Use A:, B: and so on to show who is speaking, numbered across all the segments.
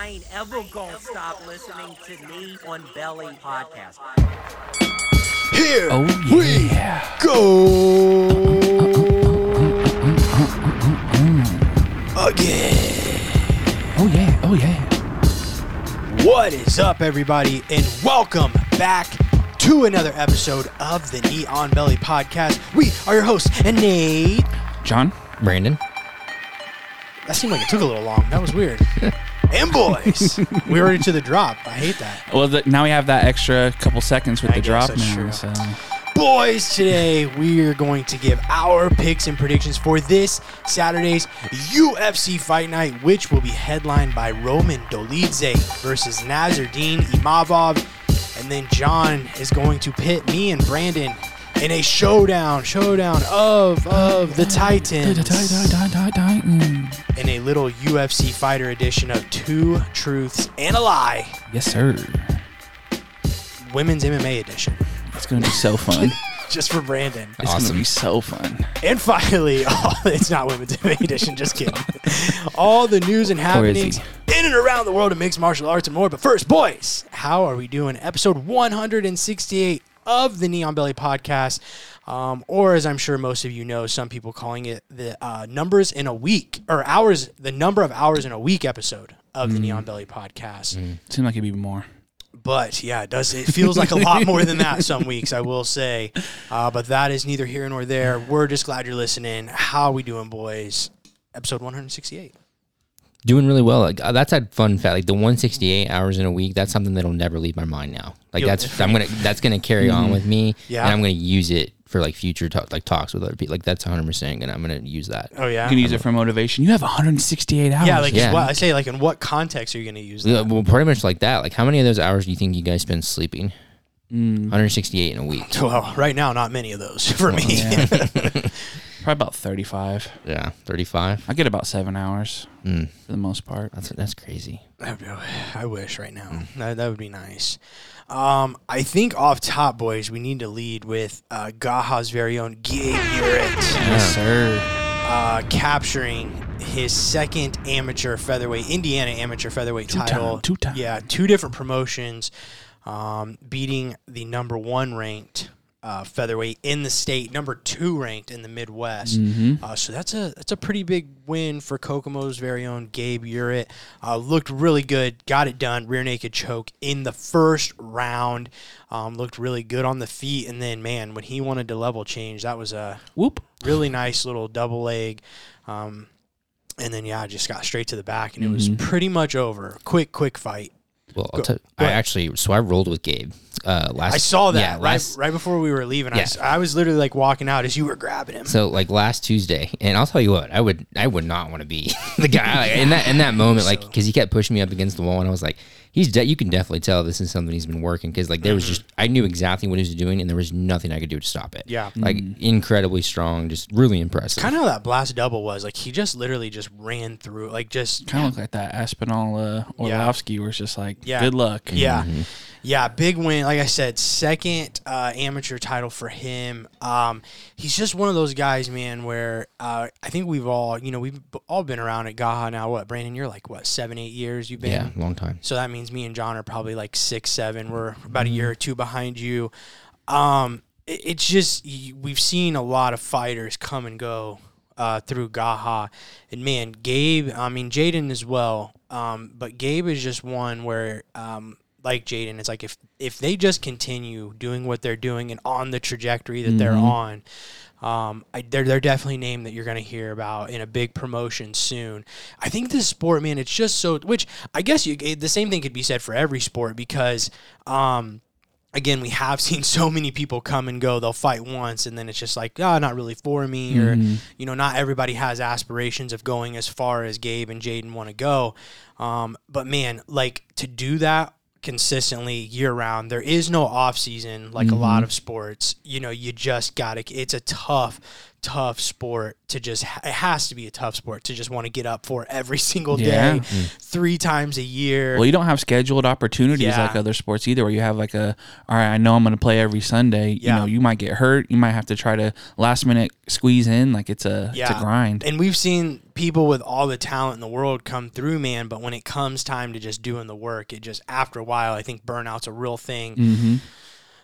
A: I ain't ever gonna stop listening to Knee on Belly podcast.
B: Here
C: Oh
B: we
C: yeah.
B: go again.
C: Oh yeah. Oh yeah.
B: What is up, everybody, and welcome back to another episode of the Knee on Belly podcast. We are your hosts, and Nate.
C: John.
D: Brandon.
B: That seemed like it took a little long. That was weird. And boys, we're already to the drop. I hate that.
C: Well, the, now we have that extra couple seconds with
B: I
C: the drop
B: that's
C: now.
B: true.
C: So
B: Boys, today we are going to give our picks and predictions for this Saturday's UFC Fight Night, which will be headlined by Roman Dolidze versus Nazardine Imavov. And then John is going to pit me and Brandon in a showdown, showdown of of the Titans in a little UFC fighter edition of Two Truths and a Lie,
C: Yes, sir.
B: women's MMA edition,
C: It's gonna be so fun.
B: just for Brandon.
C: It's gonna be so fun.
B: And finally, all, oh, it's not women's MMA edition, just kidding. all the news and happenings in and around the world of mixed martial arts and more. But first, boys, how are we doing? Episode 168 of the Knee on Belly podcast. Um, or as I'm sure most of you know, some people calling it the uh, numbers in a week or hours, the number of hours in a week episode of the Knee on Belly podcast.
C: Seems like it'd be more.
B: But yeah, it does. It feels like a lot more than that some weeks, I will say. Uh, but that is neither here nor there. We're just glad you're listening. How are we doing, boys? Episode 168.
D: Doing really well. Like, uh, that's a fun fact. Like the 168 hours in a week. That's something that'll never leave my mind now. Like
B: Yo,
D: that's I'm gonna that's gonna carry on with me.
B: Yeah.
D: And I'm gonna use it for like future talk, like talks with other people. Like that's 100 percent gonna I'm gonna use that.
B: Oh yeah.
C: You can use it for motivation. You have 168 hours.
B: yeah, like
D: Yeah.
B: What, I say, like in what context are you going to use
D: Yeah,
B: that?
D: Well, pretty much like that. Like how many of those hours do you think you guys spend sleeping?
C: Mm,
D: 168 in a week.
B: Well, right now, not many of those for me.
C: yeah. Probably about 35.
D: Yeah, 35.
C: I get about seven hours
D: Mm,
C: for the most part.
D: that's that's crazy.
B: I, I wish right now. That, that would be nice. Um, I think off top, boys, we need to lead with uh, Gaha's very own Gabe Urich.
C: Yes, sir.
B: uh, capturing his second amateur featherweight, Indiana amateur featherweight
C: Two-time,
B: title.
C: two-time.
B: Yeah, two different promotions, um, beating the number one ranked uh, featherweight in the state, number two ranked in the Midwest.
C: Mm-hmm.
B: Uh, so that's a that's a pretty big win for Kokomo's very own Gabe Urich. Uh, looked really good, got it done, rear naked choke in the first round. Um, looked really good on the feet, and then man, when he wanted to level change, that was a
C: Whoop.
B: really nice little double leg. Um, and then yeah, I just got straight to the back, and it was
C: Mm-hmm.
B: pretty much over. Quick, quick fight.
D: Well, I'll
B: Go-
D: tell-
B: go
D: I
B: ahead.
D: actually so I rolled with Gabe uh, last.
B: I saw that
D: yeah,
B: right
D: last,
B: right before we were leaving. I,
D: Yeah.
B: s- I was literally like walking out as you were grabbing him.
D: So like last Tuesday, and I'll tell you what, I would I would not want to be the guy like, in that in that moment, like because he kept pushing me up against the wall, and I was like, he's de- you can definitely tell this is something he's been working because like there was just I knew exactly what he was doing, and there was nothing I could do to stop it.
B: Yeah.
D: like incredibly strong, just really impressive.
B: Kind of how that blast double was. Like he just literally just ran through. Like just
C: Kind of look like that Aspinall uh,
B: Yeah.
C: Arlovski, where it's just like,
B: Yeah.
C: good luck.
B: Yeah. Yeah, big win. Like I said, second uh, amateur title for him. Um, he's just one of those guys, man, where uh, I think we've all, you know, we've all been around at Gaha now. What, Brandon, you're like, what, seven, eight years you've been?
D: yeah, long time.
B: So that means me and John are probably like six, seven. We're about a year or two behind you. Um, it- it's just we've seen a lot of fighters come and go uh, through Gaha, and man, Gabe. I mean, Jaden as well. Um, but Gabe is just one where, um, like Jaden, it's like if if they just continue doing what they're doing and on the trajectory that they're on. Um, I, they're they're definitely a name that you're going to hear about in a big promotion soon. I think this sport, man, it's just so. Which I guess you the same thing could be said for every sport because, um, again, we have seen so many people come and go. They'll fight once, and then it's just like, ah, not really for me, or you know, not everybody has aspirations of going as far as Gabe and Jaden want to go. Um, but man, like to do that consistently year round. There is no off season like a lot mm-hmm. of sports. You know, you just got to it's a tough tough sport to just it has to be a tough sport to just want to get up for every single day
C: Yeah.
B: three times a year
C: Well, you don't have scheduled opportunities
B: Yeah.
C: like other sports either, where you have like a, all right, I know I'm going to play every Sunday.
B: Yeah.
C: You know, you might get hurt. You might have to try to last minute squeeze in. Like it's a, it's
B: Yeah.
C: a grind.
B: and we've seen people with all the talent in the world come through man but when it comes time to just doing the work it just after a while i think burnout's a real thing
C: hmm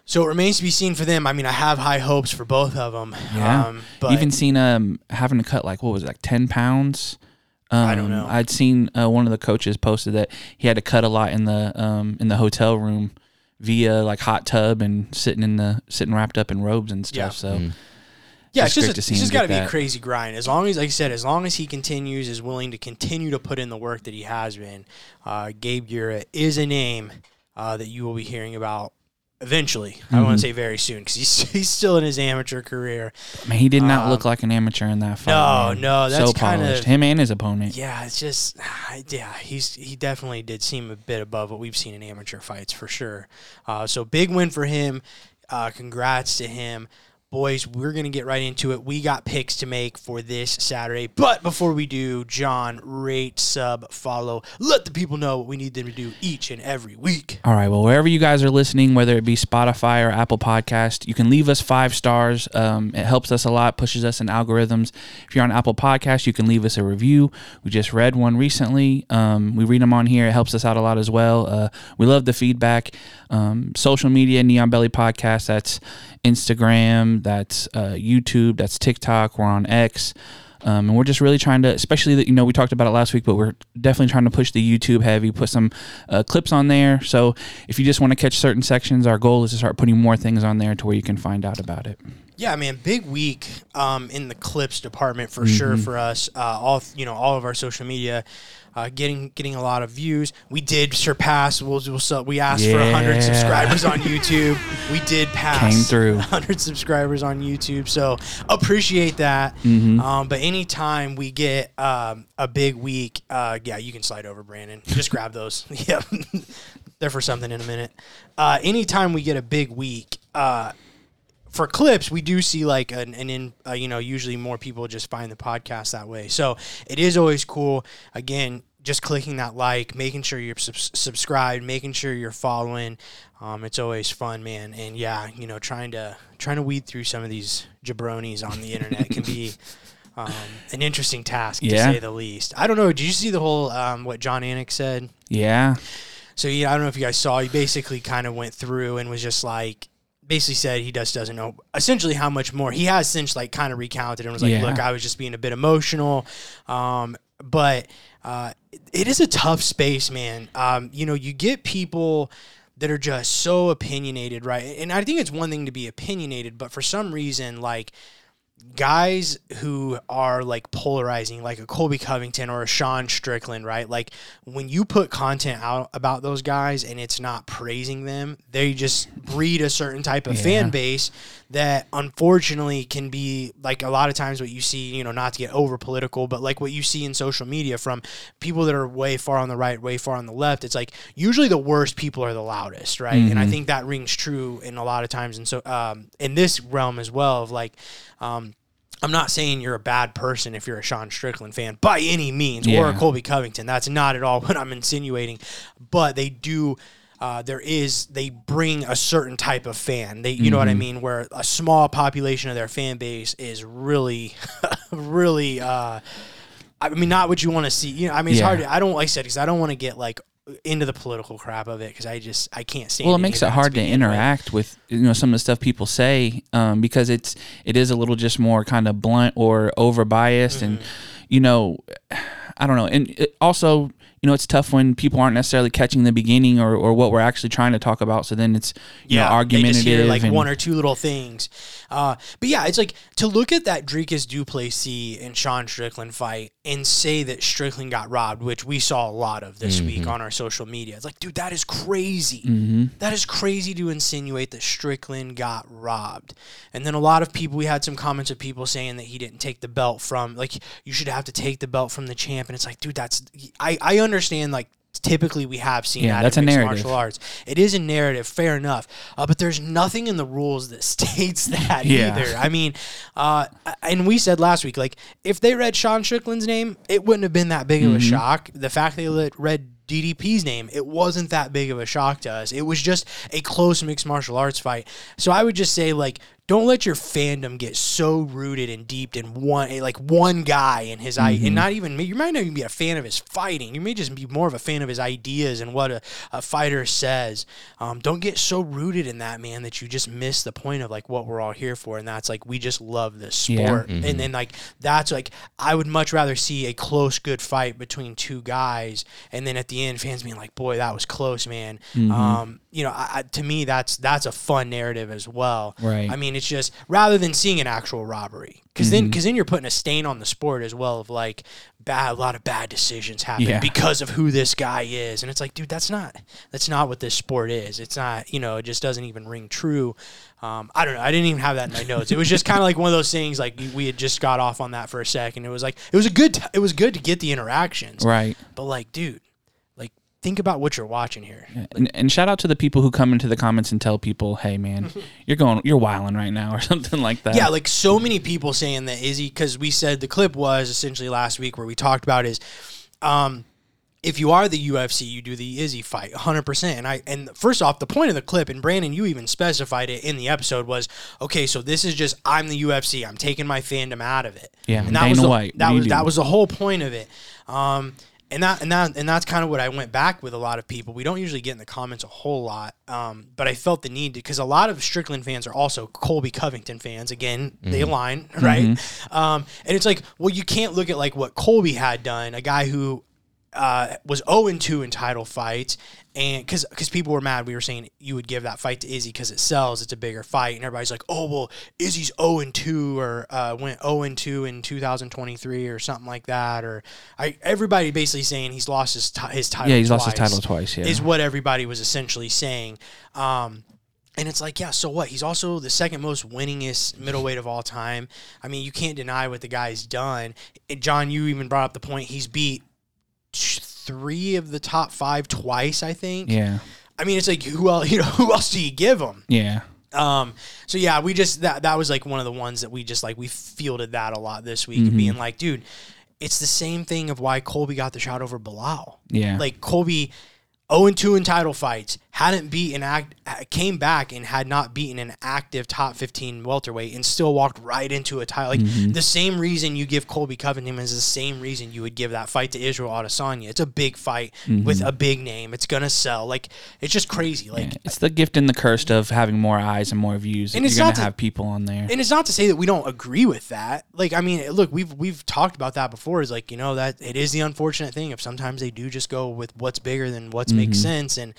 B: so it remains to be seen for them i mean i have high hopes for both of them
C: Yeah.
B: um, but
C: Even seen um having to cut like what was it, like ten pounds. Um,
B: I don't know.
C: I'd seen uh, one of the coaches posted that he had to cut a lot in the um in the hotel room via like hot tub and sitting in the sitting wrapped up in robes and stuff.
B: Yeah.
C: So
D: Mm.
B: Yeah,
C: It's
B: it's just, a, it's
C: him
B: just
C: get
B: got to be a crazy grind. As long as, like I said, as long as he continues, is willing to continue to put in the work that he has been, uh, Gabe Gura is a name uh, that you will be hearing about eventually. I
C: Mm-hmm.
B: want to say very soon because he's, he's still in his amateur career.
C: man, he did not look
B: Um,
C: like an amateur in that fight.
B: no,
C: man.
B: no,
C: so
B: that's kind
C: polished.
B: of-
C: him and his opponent.
B: Yeah, it's just, yeah, he's he definitely did seem a bit above what we've seen in amateur fights for sure. Uh, so big win for him. Uh, congrats to him. Boys, we're going to get right into it. We got picks to make for this Saturday. But before we do, John, rate, sub, follow. Let the people know what we need them to do each and every week.
C: All right. Well, wherever you guys are listening, whether it be Spotify or Apple Podcast, you can leave us five stars. Um, it helps us a lot, pushes us in algorithms. If you're on Apple Podcast, you can leave us a review. We just read one recently. Um, we read them on here. It helps us out a lot as well. Uh, we love the feedback. Um, social media, Knee on Belly Podcast. That's Instagram. That's uh, YouTube. That's TikTok. We're on X. Um, and we're just really trying to, especially that you know we talked about it last week, but we're definitely trying to push the YouTube heavy, put some uh, clips on there. So if you just want to catch certain sections, our goal is to start putting more things on there to where you can find out about it.
B: Yeah, I mean, big week um, in the clips department for sure for us. Uh, all you know, all of our social media uh, getting getting a lot of views. We did surpass. We'll, we'll, we asked for
C: Yeah.
B: hundred subscribers on YouTube. We did pass.
C: Came through.
B: hundred subscribers on YouTube. So appreciate that.
C: Mm-hmm.
B: Um, but anytime we get um, a big week, uh, yeah, you can slide over, Brandon. Just grab those. Yep, they're for something in a minute. Uh, anytime we get a big week. For clips, we do see like an, an in, uh, you know, usually more people just find the podcast that way. So it is always cool. Again, just clicking that like, making sure you're subs- subscribed, making sure you're following. Um, it's always fun, man. And yeah, you know, trying to trying to weed through some of these jabronis on the internet can be. Um, an interesting task to
C: Yeah.
B: say the least. I don't know. Did you see the whole um, what Jon Anik said?
C: Yeah,
B: So yeah, I don't know if you guys saw. He basically kind of went through and was just like, basically said he just doesn't know essentially how much more he has since like kind of recounted and was like,
C: Yeah.
B: look, I was just being a bit emotional, um, but uh, it is a tough space, man. Um, you know, you get people that are just so opinionated, right? And I think it's one thing to be opinionated, but for some reason, like guys who are like polarizing, like a Colby Covington or a Sean Strickland, right? Like when you put content out about those guys and it's not praising them, they just breed a certain type of fan base that unfortunately can be like a lot of times what you see, you know, not to get over political, but like what you see in social media from people that are way far on the right, way far on the left. It's like usually the worst people are the loudest, right? And I think that rings true in a lot of times. And so um, in this realm as well of like, um, I'm not saying you're a bad person if you're a Sean Strickland fan by any means, or a Colby Covington. That's not at all what I'm insinuating. But they do. Uh, there is they bring a certain type of fan. They, you know what I mean, where a small population of their fan base is really, really. Uh, I mean, not what you want to see. You know, I mean, it's
C: Yeah.
B: hard. To, I don't like I said because I don't want to get like into the political crap of it because I just I can't stand.
C: well, it makes it hard to interact with you know some of the stuff people say um, because it's it is a little just more kind of blunt or over biased and
B: Mm-hmm.
C: you know I don't know and it also you know it's tough when people aren't necessarily catching the beginning or, or what we're actually trying to talk about so then it's you know
B: they
C: argumentative
B: just hear like
C: and,
B: one or two little things. Uh, but yeah, it's like to look at that Dricus Du Plessis and Sean Strickland fight and say that Strickland got robbed, which we saw a lot of this week on our social media. It's like, dude, that is crazy. That is crazy to insinuate that Strickland got robbed. And then a lot of people, we had some comments of people saying that he didn't take the belt from, like, you should have to take the belt from the champ. And it's like, dude, that's, I, I understand, like, typically we have seen
C: Yeah,
B: that
C: that's
B: in
C: a
B: mixed
C: narrative.
B: martial arts. It is a narrative, fair enough, uh, but there's nothing in the rules that states that
C: Yeah.
B: either. I mean, uh, and we said last week, like if they read Sean Strickland's name, it wouldn't have been that big of a
C: Mm-hmm.
B: shock. The fact they read DDP's name, it wasn't that big of a shock to us. It was just a close mixed martial arts fight. So I would just say, like, don't let your fandom get so rooted and deep in one, like one guy and his
C: Mm-hmm.
B: and not even you might not even be a fan of his fighting. You may just be more of a fan of his ideas and what a, a fighter says. Um, don't get so rooted in that man that you just miss the point of like what we're all here for, and that's like we just love this
C: Yeah.
B: sport, and then like that's like I would much rather see a close, good fight between two guys, and then at the end, fans being like, "Boy, that was close, man."
C: Mm-hmm.
B: Um, you know, I, I, to me, that's that's a fun narrative as well.
C: Right.
B: I mean, it's just rather than seeing an actual robbery, because
C: Mm-hmm.
B: then because then you're putting a stain on the sport as well of like bad a lot of bad decisions happen
C: Yeah.
B: because of who this guy is, and it's like, dude, that's not that's not what this sport is. It's not, you know, it just doesn't even ring true. Um, I don't know. I didn't even have that in my notes. It was just kind of like one of those things. Like we had just got off on that for a second. It was like it was a good. T- it was good to get the interactions,
C: Right.
B: but like, dude, think about what you're watching here.
C: And, and shout out to the people who come into the comments and tell people, "Hey, man, you're going, you're wilding right now," or something like that.
B: Yeah, like so many people saying that Izzy, because we said the clip was essentially last week where we talked about is, um, if you are the UFC, you do the Izzy fight, 100%. And I and first off, the point of the clip, and Brandon, you even specified it in the episode, was okay. So this is just I'm the UFC. I'm taking my fandom out of it.
C: Yeah,
B: and that
C: Dana
B: was the,
C: White,
B: That was
C: do?
B: that was the whole point of it. Um, and that and that and that's kind of what I went back with a lot of people. We don't usually get in the comments a whole lot, um, but I felt the need to because a lot of Strickland fans are also Colby Covington fans. Again, they align, right? Um, and it's like, well, you can't look at like what Colby had done, a guy who uh, was 0 2 in title fights. And because because people were mad, we were saying you would give that fight to Izzy because it sells, it's a bigger fight, and everybody's like, oh well, Izzy's 0 2 or uh, went 0 2 in 2023 or something like that, or I everybody basically saying he's lost his ti- his title.
C: Yeah, he's lost his title twice, yeah.
B: is what everybody was essentially saying. Um, and it's like, yeah, so what? He's also the second most winningest middleweight of all time. I mean, you can't deny what the guy's done. John, you even brought up the point he's beat t- three of the top five twice, I think.
C: yeah,
B: I mean, it's like who else? You know, who else do you give them?
C: yeah.
B: Um, so yeah, we just that that was like one of the ones that we just like we fielded that a lot this week, being like, dude, it's the same thing of why Colby got the shot over Belal.
C: Yeah.
B: like Colby. 0 2 in title fights, hadn't beaten act, came back and had not beaten an active top 15 welterweight and still walked right into a title. Like
C: Mm-hmm.
B: the same reason you give Colby Covington is the same reason you would give that fight to Israel Adesanya. It's a big fight with
C: Mm-hmm.
B: a big name. It's gonna sell. Like it's just crazy. Like
C: It's the gift and the curse of having more eyes and more views.
B: And
C: You're
B: it's
C: gonna
B: to-
C: have people on there.
B: and it's not to say that we don't agree with that. Like, I mean, look, we've we've talked about that before. Is like you know that it is the unfortunate thing if sometimes they do just go with what's bigger than what's makes sense. And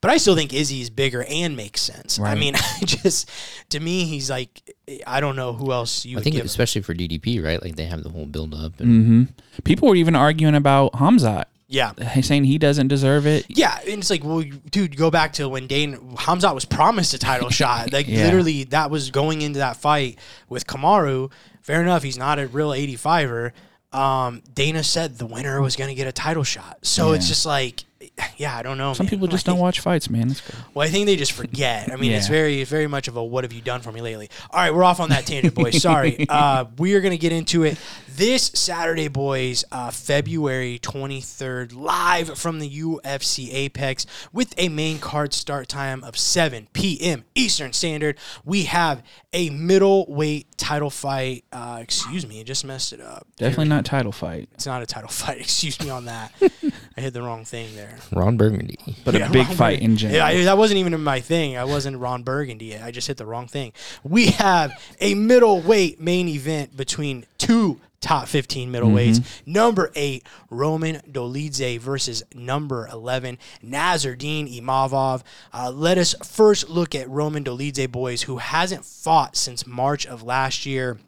B: but I still think Izzy is bigger and makes sense. I mean, I just to me he's like I don't know who else you
D: I
B: would
D: think
B: give.
D: especially for DDP, right? Like they have the whole build up. And
C: hmm People were even arguing about Khamzat,
B: yeah.
C: saying he doesn't deserve it.
B: Yeah, and it's like, well, dude, go back to when Dane Khamzat was promised a title shot. Like
C: Yeah.
B: literally, that was going into that fight with Kamaru. Fair enough, he's not a real 85er. Um, Dana said the winner was going to get a title shot. So it's just like, yeah, I don't know.
C: Some
B: man.
C: people just don't watch fights, man. Good.
B: Well, I think they just forget. I mean, it's
C: Yeah.
B: very, it's very much of a "What have you done for me lately?" All right, we're off on that tangent, boys. Sorry. Uh, we are going to get into it this Saturday, boys. Uh, February twenty third, live from the UFC Apex with a main card start time of seven p.m. Eastern Standard. We have a middleweight title fight. Uh, excuse me, I just messed it up.
C: Definitely not title fight,
B: It's not a title fight. Excuse me on that. I hit the wrong thing there.
D: Ron Burgundy.
C: but
B: Yeah,
C: a big
B: Ron
C: fight
B: Burgundy.
C: in general.
B: Yeah, I- that wasn't even my thing. I wasn't Ron Burgundy. I just hit the wrong thing. We have a middleweight main event between two top 15 middleweights.
C: Mm-hmm.
B: Number eight, Roman Dolidze versus number 11, Nazardine Imavov. Uh, let us first look at Roman Dolidze, boys, who hasn't fought since March of last year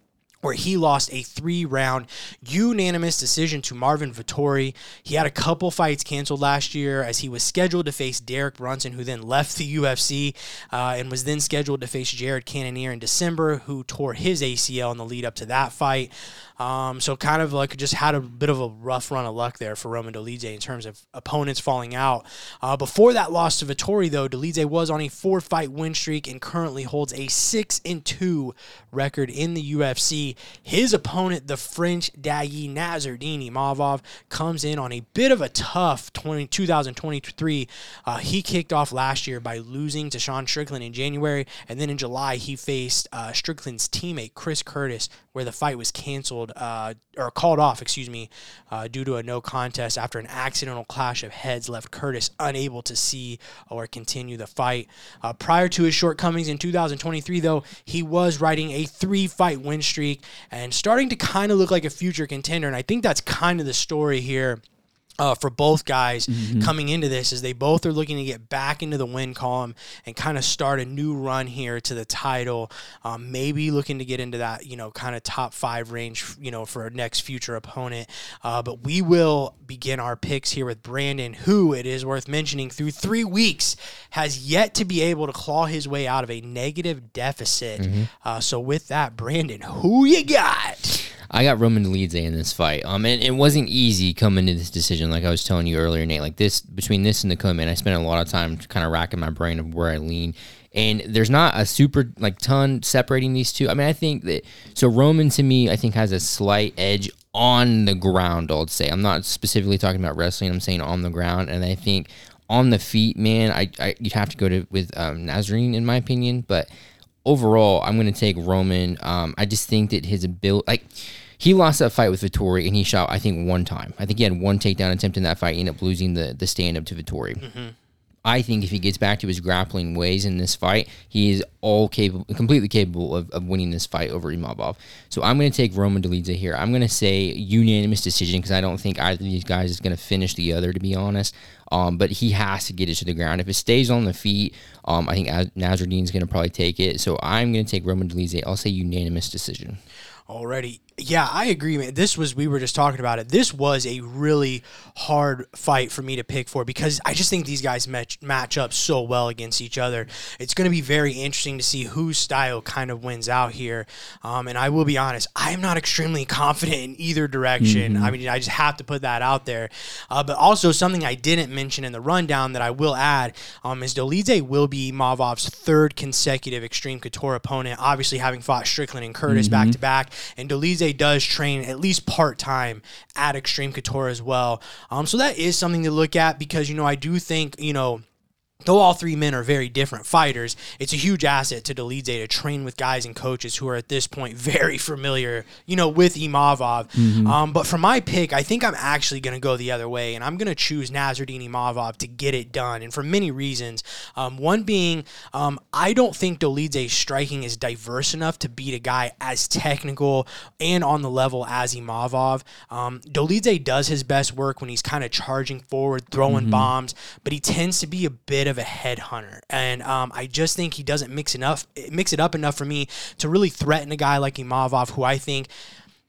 B: where he lost a three round unanimous decision to Marvin Vettori. He had a couple fights canceled last year as he was scheduled to face Derek Brunson, who then left the UFC uh, and was then scheduled to face Jared Cannonier in December, who tore his ACL in the lead up to that fight. Um, so kind of like just had a bit of a rough run of luck there for Roman Dolidze in terms of opponents falling out. Uh, before that loss to Vettori, though, Dolidze was on a four fight win streak and currently holds a six and two record in the UFC. His opponent, the French Dagi Nasruddin Imavov, comes in on a bit of a tough 20, 2023. Uh, he kicked off last year by losing to Sean Strickland in January, and then in July he faced uh, Strickland's teammate Chris Curtis, where the fight was canceled uh, or called off, excuse me, uh, due to a no contest after an accidental clash of heads left Curtis unable to see or continue the fight. Uh, prior to his shortcomings in 2023, though, he was riding a three fight win streak and starting to kind of look like a future contender. And I think that's kind of the story here uh, for both guys
C: Mm-hmm.
B: coming into this is they both are looking to get back into the win column and kind of start a new run here to the title. Um, maybe looking to get into that, you know, kind of top five range, you know, for our next future opponent. Uh, but we will begin our picks here with Brandon, who it is worth mentioning through three weeks has yet to be able to claw his way out of a negative deficit.
C: Mm-hmm.
B: Uh, so with that, Brandon, who you got?
D: I got Roman Dolidze in this fight. Um, and it wasn't easy coming to this decision, like I was telling you earlier, Nate. Like this, between this and the Coleman, I spent a lot of time kind of racking my brain of where I lean. And there's not a super like ton separating these two. I mean, I think that so Roman to me, I think has a slight edge on the ground. I'd say I'm not specifically talking about wrestling. I'm saying on the ground, and I think on the feet, man, I, I you'd have to go to with um, Nazarene in my opinion, but overall, I'm going to take Roman. Um, I just think that his ability, like, he lost that fight with Vettori, and he shot, I think, one time. I think he had one takedown attempt in that fight. He ended up losing the the stand up to Vettori. I think if he gets back to his grappling ways in this fight, he is all capable, completely capable of, of winning this fight over Imavov. So I'm going to take Roman Dolidze here. I'm going to say unanimous decision because I don't think either of these guys is going to finish the other, to be honest. Um, but he has to get it to the ground. If it stays on the feet, um, I think Nazardine's going to probably take it. So I'm going to take Roman Dolidze. I'll say unanimous decision.
B: already. Yeah, I agree, man. This was we were just talking about it. This was a really hard fight for me to pick for because I just think these guys match match up so well against each other. It's going to be very interesting to see whose style kind of wins out here. Um, and I will be honest, I am not extremely confident in either direction. I mean, I just have to put that out there. Uh, but also something I didn't mention in the rundown that I will add um, is Dolidze will be Mavov's third consecutive Extreme Couture opponent. Obviously, having fought Strickland and Curtis back to back, and Dolidze does train at least part time at Extreme Couture as well. Um, so that is something to look at because you know I do think you know though all three men are very different fighters, it's a huge asset to Dolidze to train with guys and coaches who are at this point very familiar, you know, with Imavov. Um, but for my pick, I think I'm actually going to go the other way, and I'm going to choose Nazardine Imavov to get it done, and for many reasons. Um, one being, um, I don't think Dolidze's striking is diverse enough to beat a guy as technical and on the level as Imavov. Um, Dolidze does his best work when he's kind of charging forward, throwing bombs, but he tends to be a bit of a headhunter, and um, I just think he doesn't mix enough, mix it up enough for me to really threaten a guy like Imavov, who I think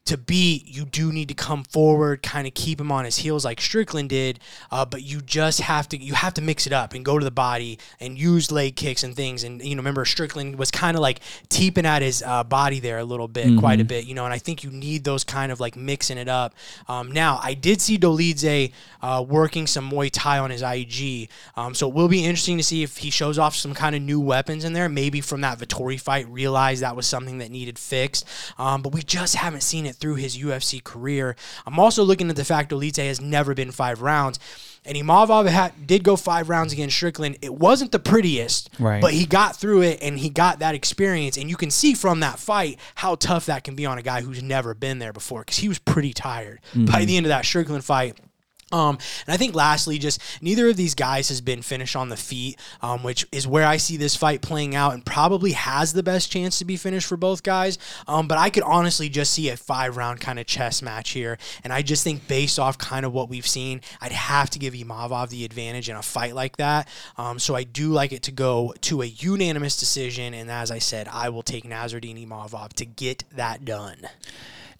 B: to beat, you do need to come forward, kind of keep him on his heels like Strickland did. Uh, but you just have to you have to mix it up and go to the body and use leg kicks and things. And you know, remember Strickland was kind of like teeping at his uh, body there a little bit, quite a bit. You know, and I think you need those kind of like mixing it up. Um, now, I did see Dolidze uh, working some Muay Thai on his IG, um, so it will be interesting to see if he shows off some kind of new weapons in there. Maybe from that Vettori fight, realize that was something that needed fixed. Um, but we just haven't seen it through his UFC career. I'm also looking at the fact Dolidze has never been five rounds. And Imavov had, did go five rounds against Strickland. It wasn't the prettiest,
C: Right.
B: but he got through it and he got that experience. And you can see from that fight how tough that can be on a guy who's never been there before because he was pretty tired by mm-hmm. the end of that Strickland fight. Um, and I think lastly, just neither of these guys has been finished on the feet, um, which is where I see this fight playing out and probably has the best chance to be finished for both guys. Um, but I could honestly just see a five round kind of chess match here. And I just think based off kind of what we've seen, I'd have to give Imavov the advantage in a fight like that. Um, so I do like it to go to a unanimous decision. And as I said, I will take Nasruddin Imavov to get that done.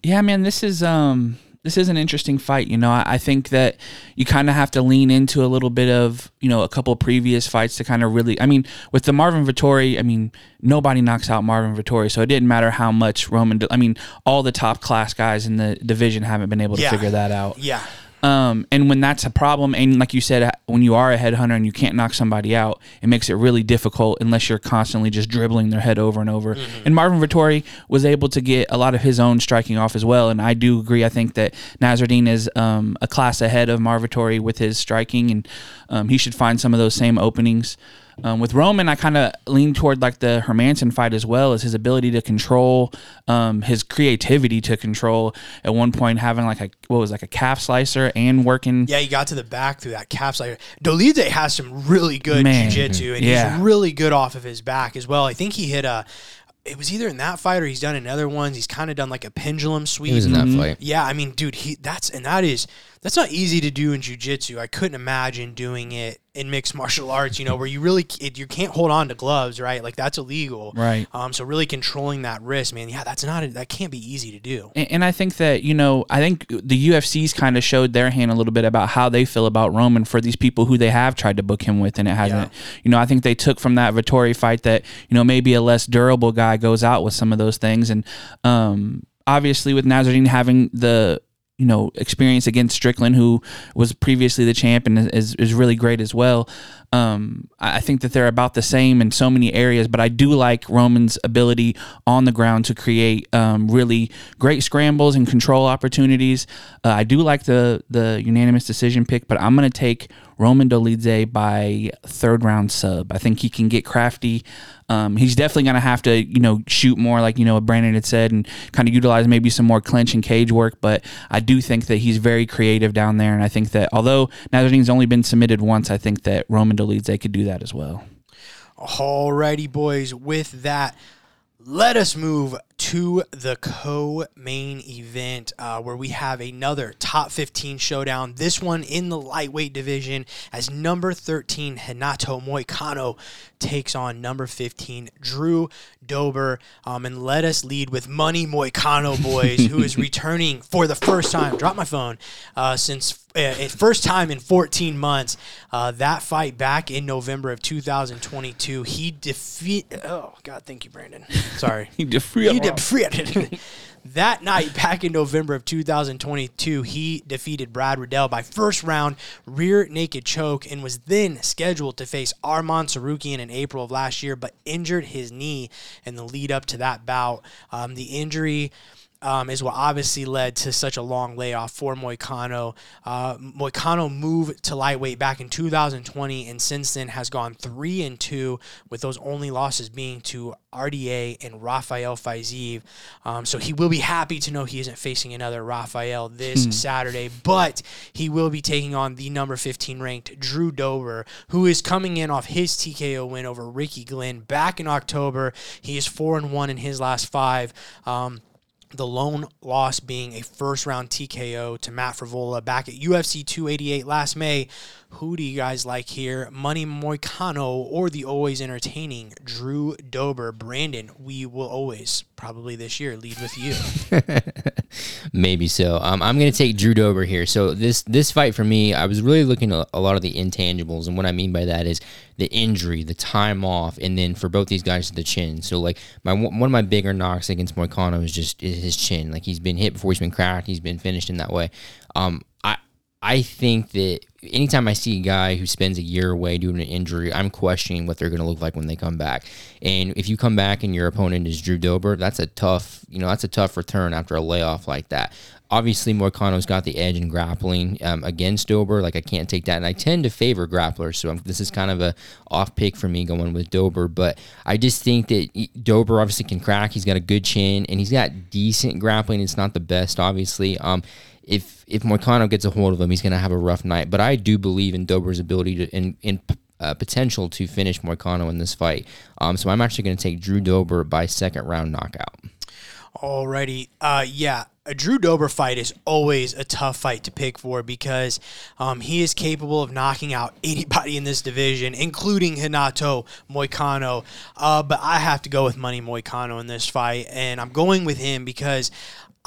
C: Yeah, man, this is um this is an interesting fight. You know, I, I think that you kind of have to lean into a little bit of you know a couple previous fights to kind of really. I mean, with the Marvin Vettori, I mean nobody knocks out Marvin Vettori, so it didn't matter how much Roman. I mean, all the top class guys in the division haven't been able to
B: Yeah.
C: figure that out.
B: Yeah.
C: Um, and when that's a problem, and like you said, when you are a headhunter and you can't knock somebody out, it makes it really difficult unless you're constantly just dribbling their head over and over. And Marvin Vettori was able to get a lot of his own striking off as well. And I do agree. I think that Nazardine is um, a class ahead of Marvin Vettori with his striking, and um, he should find some of those same openings. Um, with Roman, I kind of lean toward like the Hermansson fight as well as his ability to control, um, his creativity to control. At one point, having like a what was like a calf slicer and working.
B: Yeah, he got to the back through that calf slicer. Dolidze has some really good
C: Man.
B: jiu-jitsu, and
C: Yeah.
B: he's really good off of his back as well. I think he hit a. It was either in that fight or he's done in other ones. He's kind of done like a pendulum sweep.
D: He was in that fight.
B: Yeah, I mean, dude, he that's and that is that's not easy to do in jujitsu. I couldn't imagine doing it in mixed martial arts. You know, where you really it, you can't hold on to gloves, right? Like that's illegal,
C: Right.
B: Um, so really controlling that wrist, man. Yeah, that's not a, that can't be easy to do.
C: And, and I think that you know, I think the UFC's kind of showed their hand a little bit about how they feel about Roman for these people who they have tried to book him with, and it hasn't. You know, I think they took from that Vettori fight that you know maybe a less durable guy goes out with some of those things, and um, obviously with Nazardine having the you know experience against Strickland, who was previously the champ and is is really great as well. Um, I think that they're about the same in so many areas, but I do like Roman's ability on the ground to create um, really great scrambles and control opportunities. Uh, I do like the the unanimous decision pick, but I'm going to take Roman Dolidze by third round sub. I think he can get crafty. Um, he's definitely going to have to, you know, shoot more, like you know Brandon had said, and kind of utilize maybe some more clinch and cage work. But I do think that he's very creative down there, and I think that although Nazarine's only been submitted once, I think that Roman Dolidze could do that as well.
B: Alrighty, boys. With that, let us move to the co-main event uh, where we have another top 15 showdown. This one in the lightweight division as number 13 Renato Moicano takes on number 15 Drew Dober. Um, and let us lead with Money Moicano, boys, who is returning for the first time. Drop my phone uh, since uh, first time in 14 months. Uh, that fight back in November of 2022, he defeat. Oh God, thank you, Brandon. Sorry.
C: He defeated.
B: that night back in November of 2022, he defeated Brad Riddell by first round rear naked choke and was then scheduled to face Arman Tsarukyan in April of last year, but injured his knee in the lead up to that bout. Um, the injury um, is what obviously led to such a long layoff for Moicano. Uh, Moicano moved to lightweight back in 2020, and since then has gone three and two, with those only losses being to RDA and Rafael Fiziev. Um, so he will be happy to know he isn't facing another Rafael this Saturday, but he will be taking on the number 15 ranked Drew Dober, who is coming in off his TKO win over Ricky Glenn back in October. He is four and one in his last five. Um, the lone loss being a first round TKO to Matt Frevola back at UFC 288 last May. Who do you guys like here? Money Moicano or the always entertaining Drew Dober? Brandon, we will always, probably this year, lead with you.
D: Maybe so. Um, I'm going to take Drew Dober here. So this this fight for me, I was really looking at a lot of the intangibles, and what I mean by that is the injury, the time off, and then for both these guys, the chin. So like my one of my bigger knocks against Moicano is just is his chin. Like he's been hit before he's been cracked. He's been finished in that way. Um, I I think that anytime I see a guy who spends a year away to an injury, I'm questioning what they're going to look like when they come back. And if you come back and your opponent is Drew Dober, that's a tough, you know, that's a tough return after a layoff like that. Obviously, Moicano's got the edge in grappling um, against Dober. Like I can't take that, and I tend to favor grapplers. So I'm, this is kind of a off pick for me going with Dober. But I just think that Dober obviously can crack. He's got a good chin, and he's got decent grappling. It's not the best, obviously. Um, if if Moicano gets a hold of him, he's going to have a rough night. But I do believe in Dober's ability to in in uh, potential to finish Moicano in this fight. Um, so I'm actually going to take Drew Dober by second round knockout.
B: Alrighty. Uh, yeah, a Drew Dober fight is always a tough fight to pick for because um, he is capable of knocking out anybody in this division, including Renato Moicano. Uh, but I have to go with Money Moicano in this fight, and I'm going with him because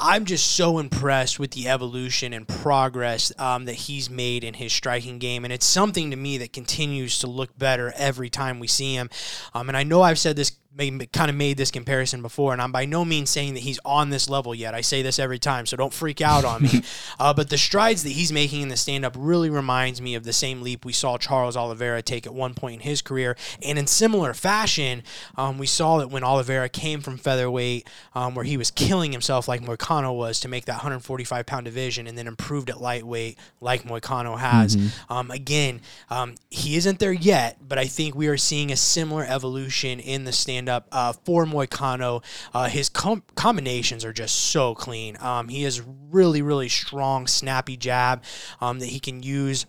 B: I'm just so impressed with the evolution and progress um, that he's made in his striking game, and it's something to me that continues to look better every time we see him. Um, and I know I've said this kind of made this comparison before, and I'm by no means saying that he's on this level yet. I say this every time, so don't freak out on me. uh, but the strides that he's making in the stand up really reminds me of the same leap we saw Charles Oliveira take at one point in his career. And in similar fashion, um, we saw that when Oliveira came from featherweight, um, where he was killing himself like Moicano was to make that 145 pound division, and then improved at lightweight like Moicano has. Mm-hmm. Um, again, um, he isn't there yet, but I think we are seeing a similar evolution in the stand stand up uh, for Moicano. Uh, his com- combinations are just so clean. Um, he has really, really strong, snappy jab um, that he can use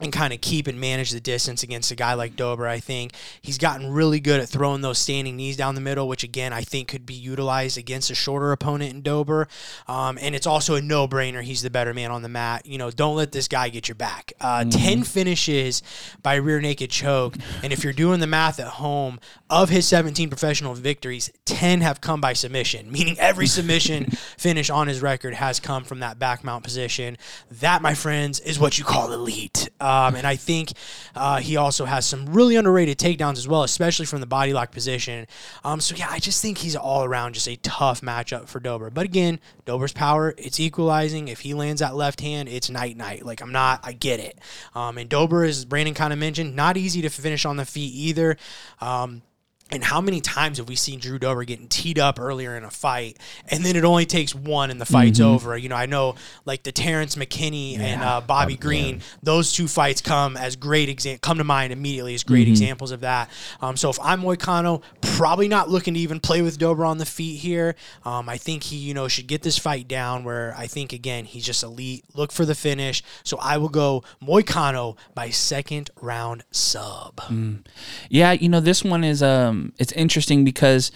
B: and kind of keep and manage the distance against a guy like Dober. I think he's gotten really good at throwing those standing knees down the middle, which again I think could be utilized against a shorter opponent in Dober. Um, and it's also a no-brainer. He's the better man on the mat. You know, don't let this guy get your back. Uh, mm-hmm. Ten finishes by rear naked choke, and if you're doing the math at home, of his 17 professional victories, 10 have come by submission, meaning every submission finish on his record has come from that back mount position. That, my friends, is what you call elite. Um, and I think uh, he also has some really underrated takedowns as well, especially from the body lock position. Um, so, yeah, I just think he's all around just a tough matchup for Dober. But again, Dober's power, it's equalizing. If he lands that left hand, it's night night. Like, I'm not, I get it. Um, and Dober, as Brandon kind of mentioned, not easy to finish on the feet either. Um, and how many times have we seen Drew Dober getting teed up earlier in a fight, and then it only takes one and the fight's mm-hmm. over? You know, I know like the Terrence McKinney yeah. and uh, Bobby Green; yeah. those two fights come as great exam- come to mind immediately as great mm-hmm. examples of that. Um, so if I'm Moicano, probably not looking to even play with Dober on the feet here. Um, I think he you know should get this fight down. Where I think again he's just elite. Look for the finish. So I will go Moicano by second round sub.
C: Mm. Yeah, you know this one is um it's interesting because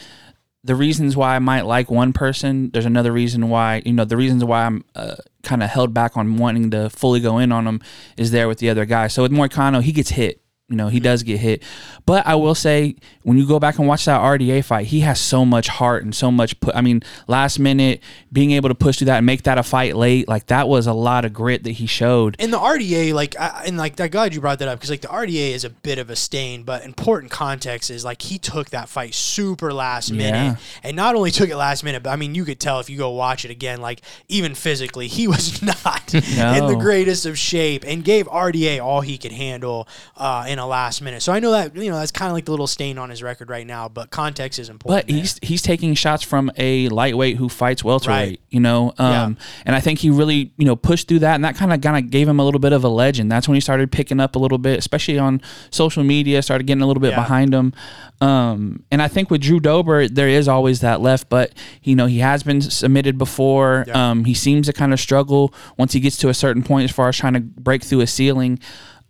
C: the reasons why I might like one person, there's another reason why you know the reasons why I'm uh, kind of held back on wanting to fully go in on him is there with the other guy. So with Moicano, he gets hit you know, he does get hit. But I will say, when you go back and watch that RDA fight, he has so much heart and so much put. I mean, last minute, being able to push through that and make that a fight late, like that was a lot of grit that he showed.
B: In the RDA, like, I, and like, I'm glad you brought that up because like the RDA is a bit of a stain, but important context is like he took that fight super last minute, yeah. and not only took it last minute, but I mean, you could tell if you go watch it again, like even physically, he was not no. in the greatest of shape and gave RDA all he could handle. Uh, in a last minute. So I know that you know that's kind of like the little stain on his record right now, but context is important.
C: But there. he's he's taking shots from a lightweight who fights welterweight, right. you know. Um, yeah. and I think he really, you know, pushed through that and that kind of kind of gave him a little bit of a legend. That's when he started picking up a little bit, especially on social media, started getting a little bit yeah. behind him. Um, and I think with Drew Dober, there is always that left, but you know, he has been submitted before. Yeah. Um, he seems to kind of struggle once he gets to a certain point as far as trying to break through a ceiling.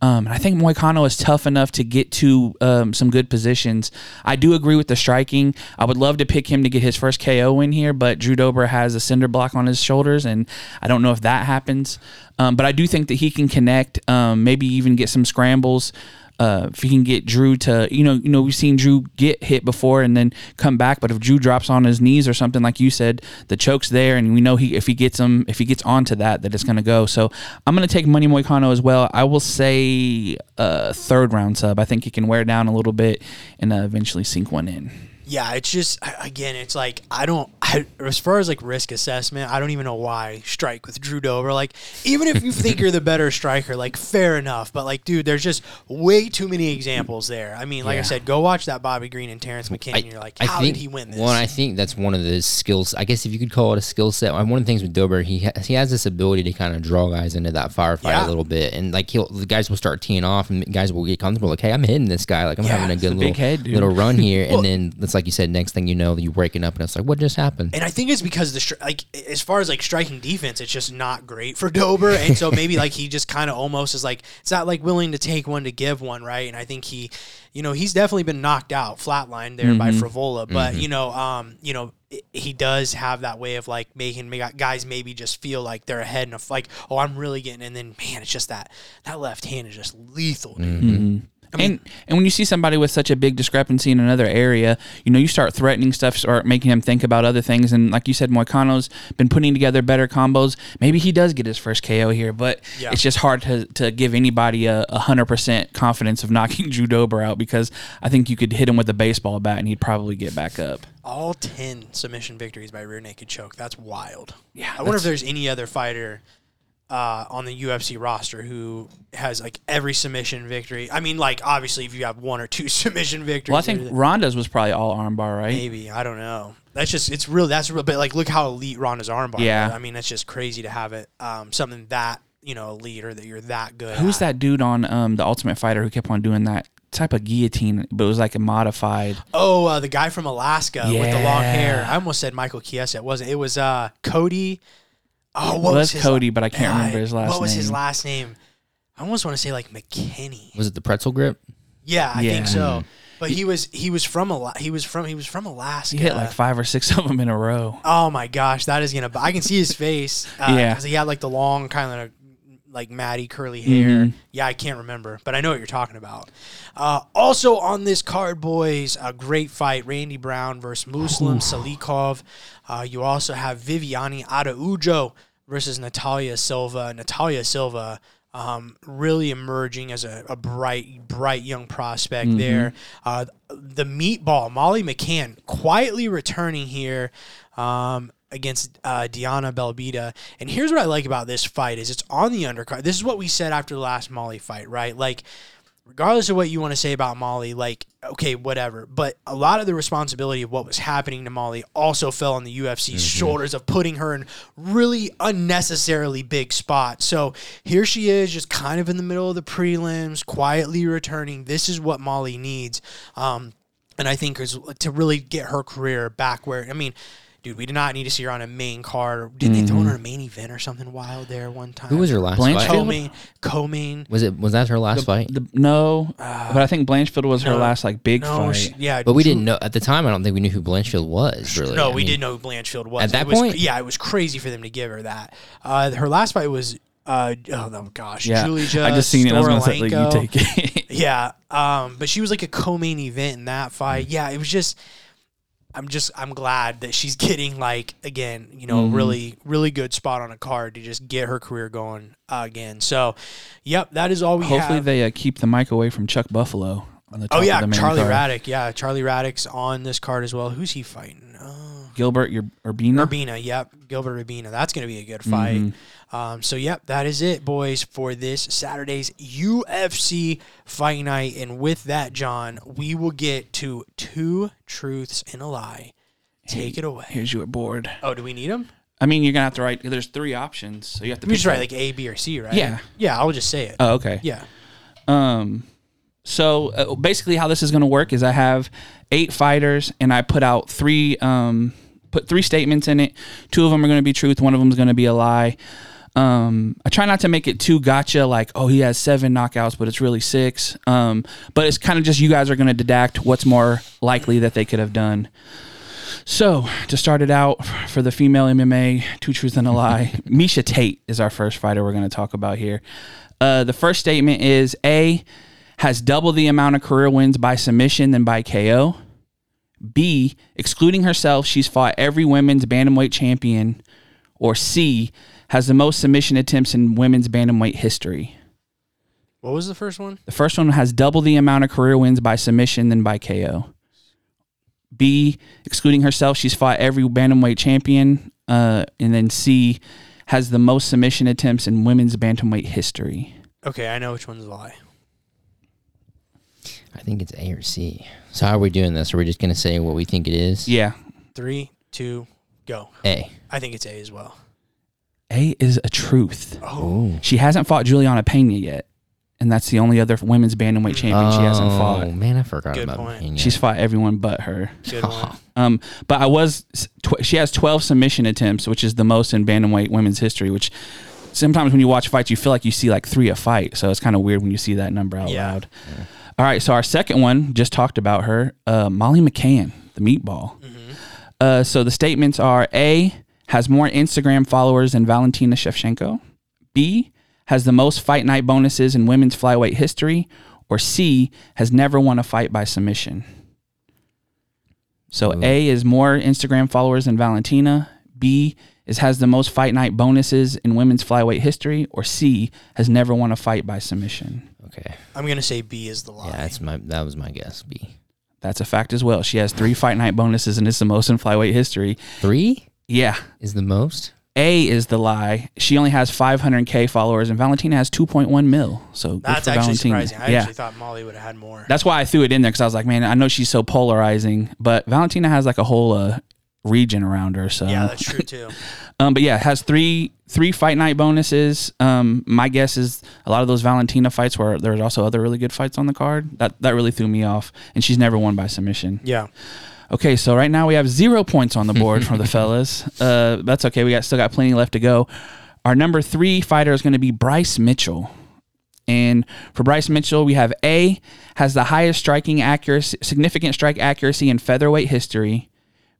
C: Um, and I think Moicano is tough enough to get to um, some good positions. I do agree with the striking. I would love to pick him to get his first KO in here, but Drew Dober has a cinder block on his shoulders, and I don't know if that happens. Um, but I do think that he can connect, um, maybe even get some scrambles uh, if he can get Drew to, you know, you know, we've seen Drew get hit before and then come back, but if Drew drops on his knees or something like you said, the choke's there, and we know he if he gets him if he gets onto that that it's gonna go. So I'm gonna take Money Moicano as well. I will say uh, third round sub. I think he can wear down a little bit and uh, eventually sink one in
B: yeah, it's just again, it's like I don't. I, as far as like risk assessment, I don't even know why strike with Drew Dober. Like, even if you think you're the better striker, like fair enough. But like, dude, there's just way too many examples there. I mean, like yeah. I said, go watch that Bobby Green and Terrence McKinney. I, and you're like, how think, did he win this?
D: Well, I think that's one of the skills. I guess if you could call it a skill set. One of the things with Dober, he ha- he has this ability to kind of draw guys into that firefight yeah. a little bit, and like he'll the guys will start teeing off, and guys will get comfortable. Like, hey, I'm hitting this guy. Like, I'm yeah, having a good little, head, little run here, well, and then it's like you said, next thing you you know, you're waking up and it's like, what just happened?
B: And I think it's because the stri- like as far as like striking defense, it's just not great for Dober, and so maybe like he just kind of almost is like it's not like willing to take one to give one, right? And I think he, you know, he's definitely been knocked out, flatlined there by mm-hmm. Frevola, but mm-hmm. you know, um, you know, he does have that way of like making guys maybe just feel like they're ahead enough, like oh, I'm really getting, and then man, it's just that that left hand is just lethal, dude. Mm-hmm.
C: And and when you see somebody with such a big discrepancy in another area, you know, you start threatening stuff, start making him think about other things. And like you said, Moicano's been putting together better combos. Maybe he does get his first KO here, but
B: Yeah.
C: it's just hard to, to give anybody a a hundred percent confidence of knocking Drew Dober out because I think you could hit him with a baseball bat and he'd probably get back up.
B: All ten submission victories by rear naked choke. That's wild.
C: Yeah,
B: I wonder if there's any other fighter uh, on the UFC roster who has like every submission victory. I mean, like obviously, if you have one or two submission victories,
C: Well, I think Ronda's was probably all armbar, right?
B: maybe I don't know. That's just it's real. That's real. But like, look how elite Ronda's armbar.
C: Yeah.
B: is. I mean, that's just crazy to have it. Um, something that you know elite or that you're that good.
C: Who's
B: at.
C: that dude on um, the Ultimate Fighter who kept on doing that type of guillotine, but it was like a modified?
B: Oh, uh, the guy from Alaska with the long hair. I almost said Michael Chiesa. It wasn't. It was uh, Cody. Oh,
C: It
B: what
C: was
B: was his
C: Cody, but I can't
B: God,
C: remember his last
B: What was his last name? I almost want to say like McKinney.
D: Was it the pretzel grip?
B: Yeah, I think so. But he was he was from Ala- he was from he was from Alaska.
C: He hit like five or six of them in a row.
B: Oh my gosh, that is gonna. I can see his face. Uh,
C: Yeah.
B: because he had like the long kind of like matty curly hair.
C: Mhm.
B: Yeah, I can't remember, but I know what you're talking about. Uh, also on this card, boys, a great fight: Randy Brown versus Muslim Salikhov. Uh, you also have Viviane Araujo versus Natalia Silva. Natalia Silva. Um, really emerging as a, a bright, bright young prospect there. Uh, the meatball, Molly McCann, quietly returning here um, against uh, Diana Belbita. And here's what I like about this fight is it's on the undercard. This is what we said after the last Molly fight, right? Like, regardless of what you want to say about Molly, like, okay, whatever. But a lot of the responsibility of what was happening to Molly also fell on the UFC's shoulders of putting her in really unnecessarily big spots. So here she is, just kind of in the middle of the prelims, quietly returning. This is what Molly needs. Um, and I think is to really get her career back where I mean, dude, we did not need to see her on a main card. Didn't they throw her on a main event or something wild there one time?
D: Who was her last
C: Blanchfield?
D: fight?
B: Co-main, co-main.
D: Was it was that her last fight?
C: The, no, but I think Blanchfield was her last like big
B: No,
C: fight.
B: she, yeah,
D: But we
B: Drew-
D: didn't know at the time. I don't think we knew who Blanchfield was. Really,
B: No,
D: I
B: we
D: mean,
B: didn't know who Blanchfield was
D: At that
B: It was-
D: point?
B: Yeah, it was crazy for them to give her that. Uh, her last fight was. Uh, oh no, gosh,
C: yeah,
B: Julia
C: I just seen it. I was gonna say like, you take it.
B: Yeah, um, but she was like a co-main event in that fight. Yeah, it was just. I'm just I'm glad that she's getting like again, you know,
C: Mm-hmm.
B: really really good spot on a card to just get her career going uh, again. So, yep, that is all we
C: Hopefully
B: have.
C: they uh, keep the mic away from Chuck Buffalo on the top
B: oh yeah,
C: of the main
B: Charlie
C: card.
B: Raddick. Yeah, Charlie Raddick's on this card as well. Who's he fighting? Oh,
C: Gilbert Ur- Urbina.
B: Urbina. Yep, Gilbert Urbina. That's gonna be a good fight.
C: Mhm.
B: Um, so yep, that is it, boys, for this Saturday's UFC fight night. And with that, John, we will get to two truths and a lie. Take it away.
C: Here's your board.
B: Oh, do we need them?
C: I mean, you're gonna have to write. There's three options, so you have to. Pick
B: just write like A, B, or C, right?
C: Yeah.
B: Yeah, I'll just say it.
C: Oh, okay.
B: yeah.
C: Um, so uh, basically, how this is going to work is I have eight fighters, and I put out three um put three statements in it. Two of them are going to be truth. One of them is going to be a lie. Um, I try not to make it too gotcha, like oh he has seven knockouts, but it's really six. Um, but it's kind of just you guys are going to deduct what's more likely that they could have done. So to start it out for the female MMA, two truths and a lie. Miesha Tate is our first fighter we're going to talk about here. Uh, the first statement is A has double the amount of career wins by submission than by KO. B, excluding herself, she's fought every women's bantamweight champion. Or C, has the most submission attempts in women's bantamweight history.
B: What was the first one?
C: The first one has double the amount of career wins by submission than by KO. B, excluding herself, she's fought every bantamweight champion. Uh, and then C, has the most submission attempts in women's bantamweight history.
B: Okay, I know which one's a lie.
D: I think it's A or C. So how are we doing this? Are we just gonna say what we think it is?
C: Yeah.
B: Three, two, go.
D: A.
B: I think it's A as well.
C: A is a truth.
B: Oh,
C: She hasn't fought Julianna Pena yet. and that's the only other women's bantamweight champion she hasn't fought.
D: Oh, man, I forgot
B: Good
D: about
B: point.
D: Pena.
C: She's fought everyone but her.
B: Good one.
C: Um, but I was tw- she has 12 submission attempts, which is the most in bantamweight women's history. Which sometimes when you watch fights, you feel like you see like three a fight. So it's kind of weird when you see that number out
B: Yeah.
C: loud. All right, so our second one just talked about her, uh, Molly McCann, the meatball. Uh, so the statements are: A has more Instagram followers than Valentina Shevchenko. B has the most fight night bonuses in women's flyweight history, or C has never won a fight by submission. So A is more Instagram followers than Valentina. B is has the most fight night bonuses in women's flyweight history, or C has never won a fight by submission.
D: Okay.
B: I'm gonna say B is the lie.
D: Yeah, that's my that was my guess. B
C: That's a fact as well. She has three fight night bonuses, and it's the most in flyweight history.
D: three
C: Yeah.
D: is the most.
C: A is the lie. She only has 500k followers, and Valentina has 2.1 mil. So good
B: That's
C: for
B: actually
C: Valentina.
B: surprising. I
C: yeah.
B: actually thought Molly would have had more.
C: That's why I threw it in there because I was like, man, I know she's so polarizing, but Valentina has like a whole uh, region around her. So
B: yeah, that's true too.
C: Um, but yeah, it has three three fight night bonuses. Um, my guess is a lot of those Valentina fights where there's also other really good fights on the card. That that really threw me off, and she's never won by submission.
B: Yeah.
C: Okay, so right now we have zero points on the board for the fellas. Uh, that's okay. We got still got plenty left to go. Our number three fighter is going to be Bryce Mitchell. And for Bryce Mitchell, we have A has the highest striking accuracy, significant strike accuracy in featherweight history.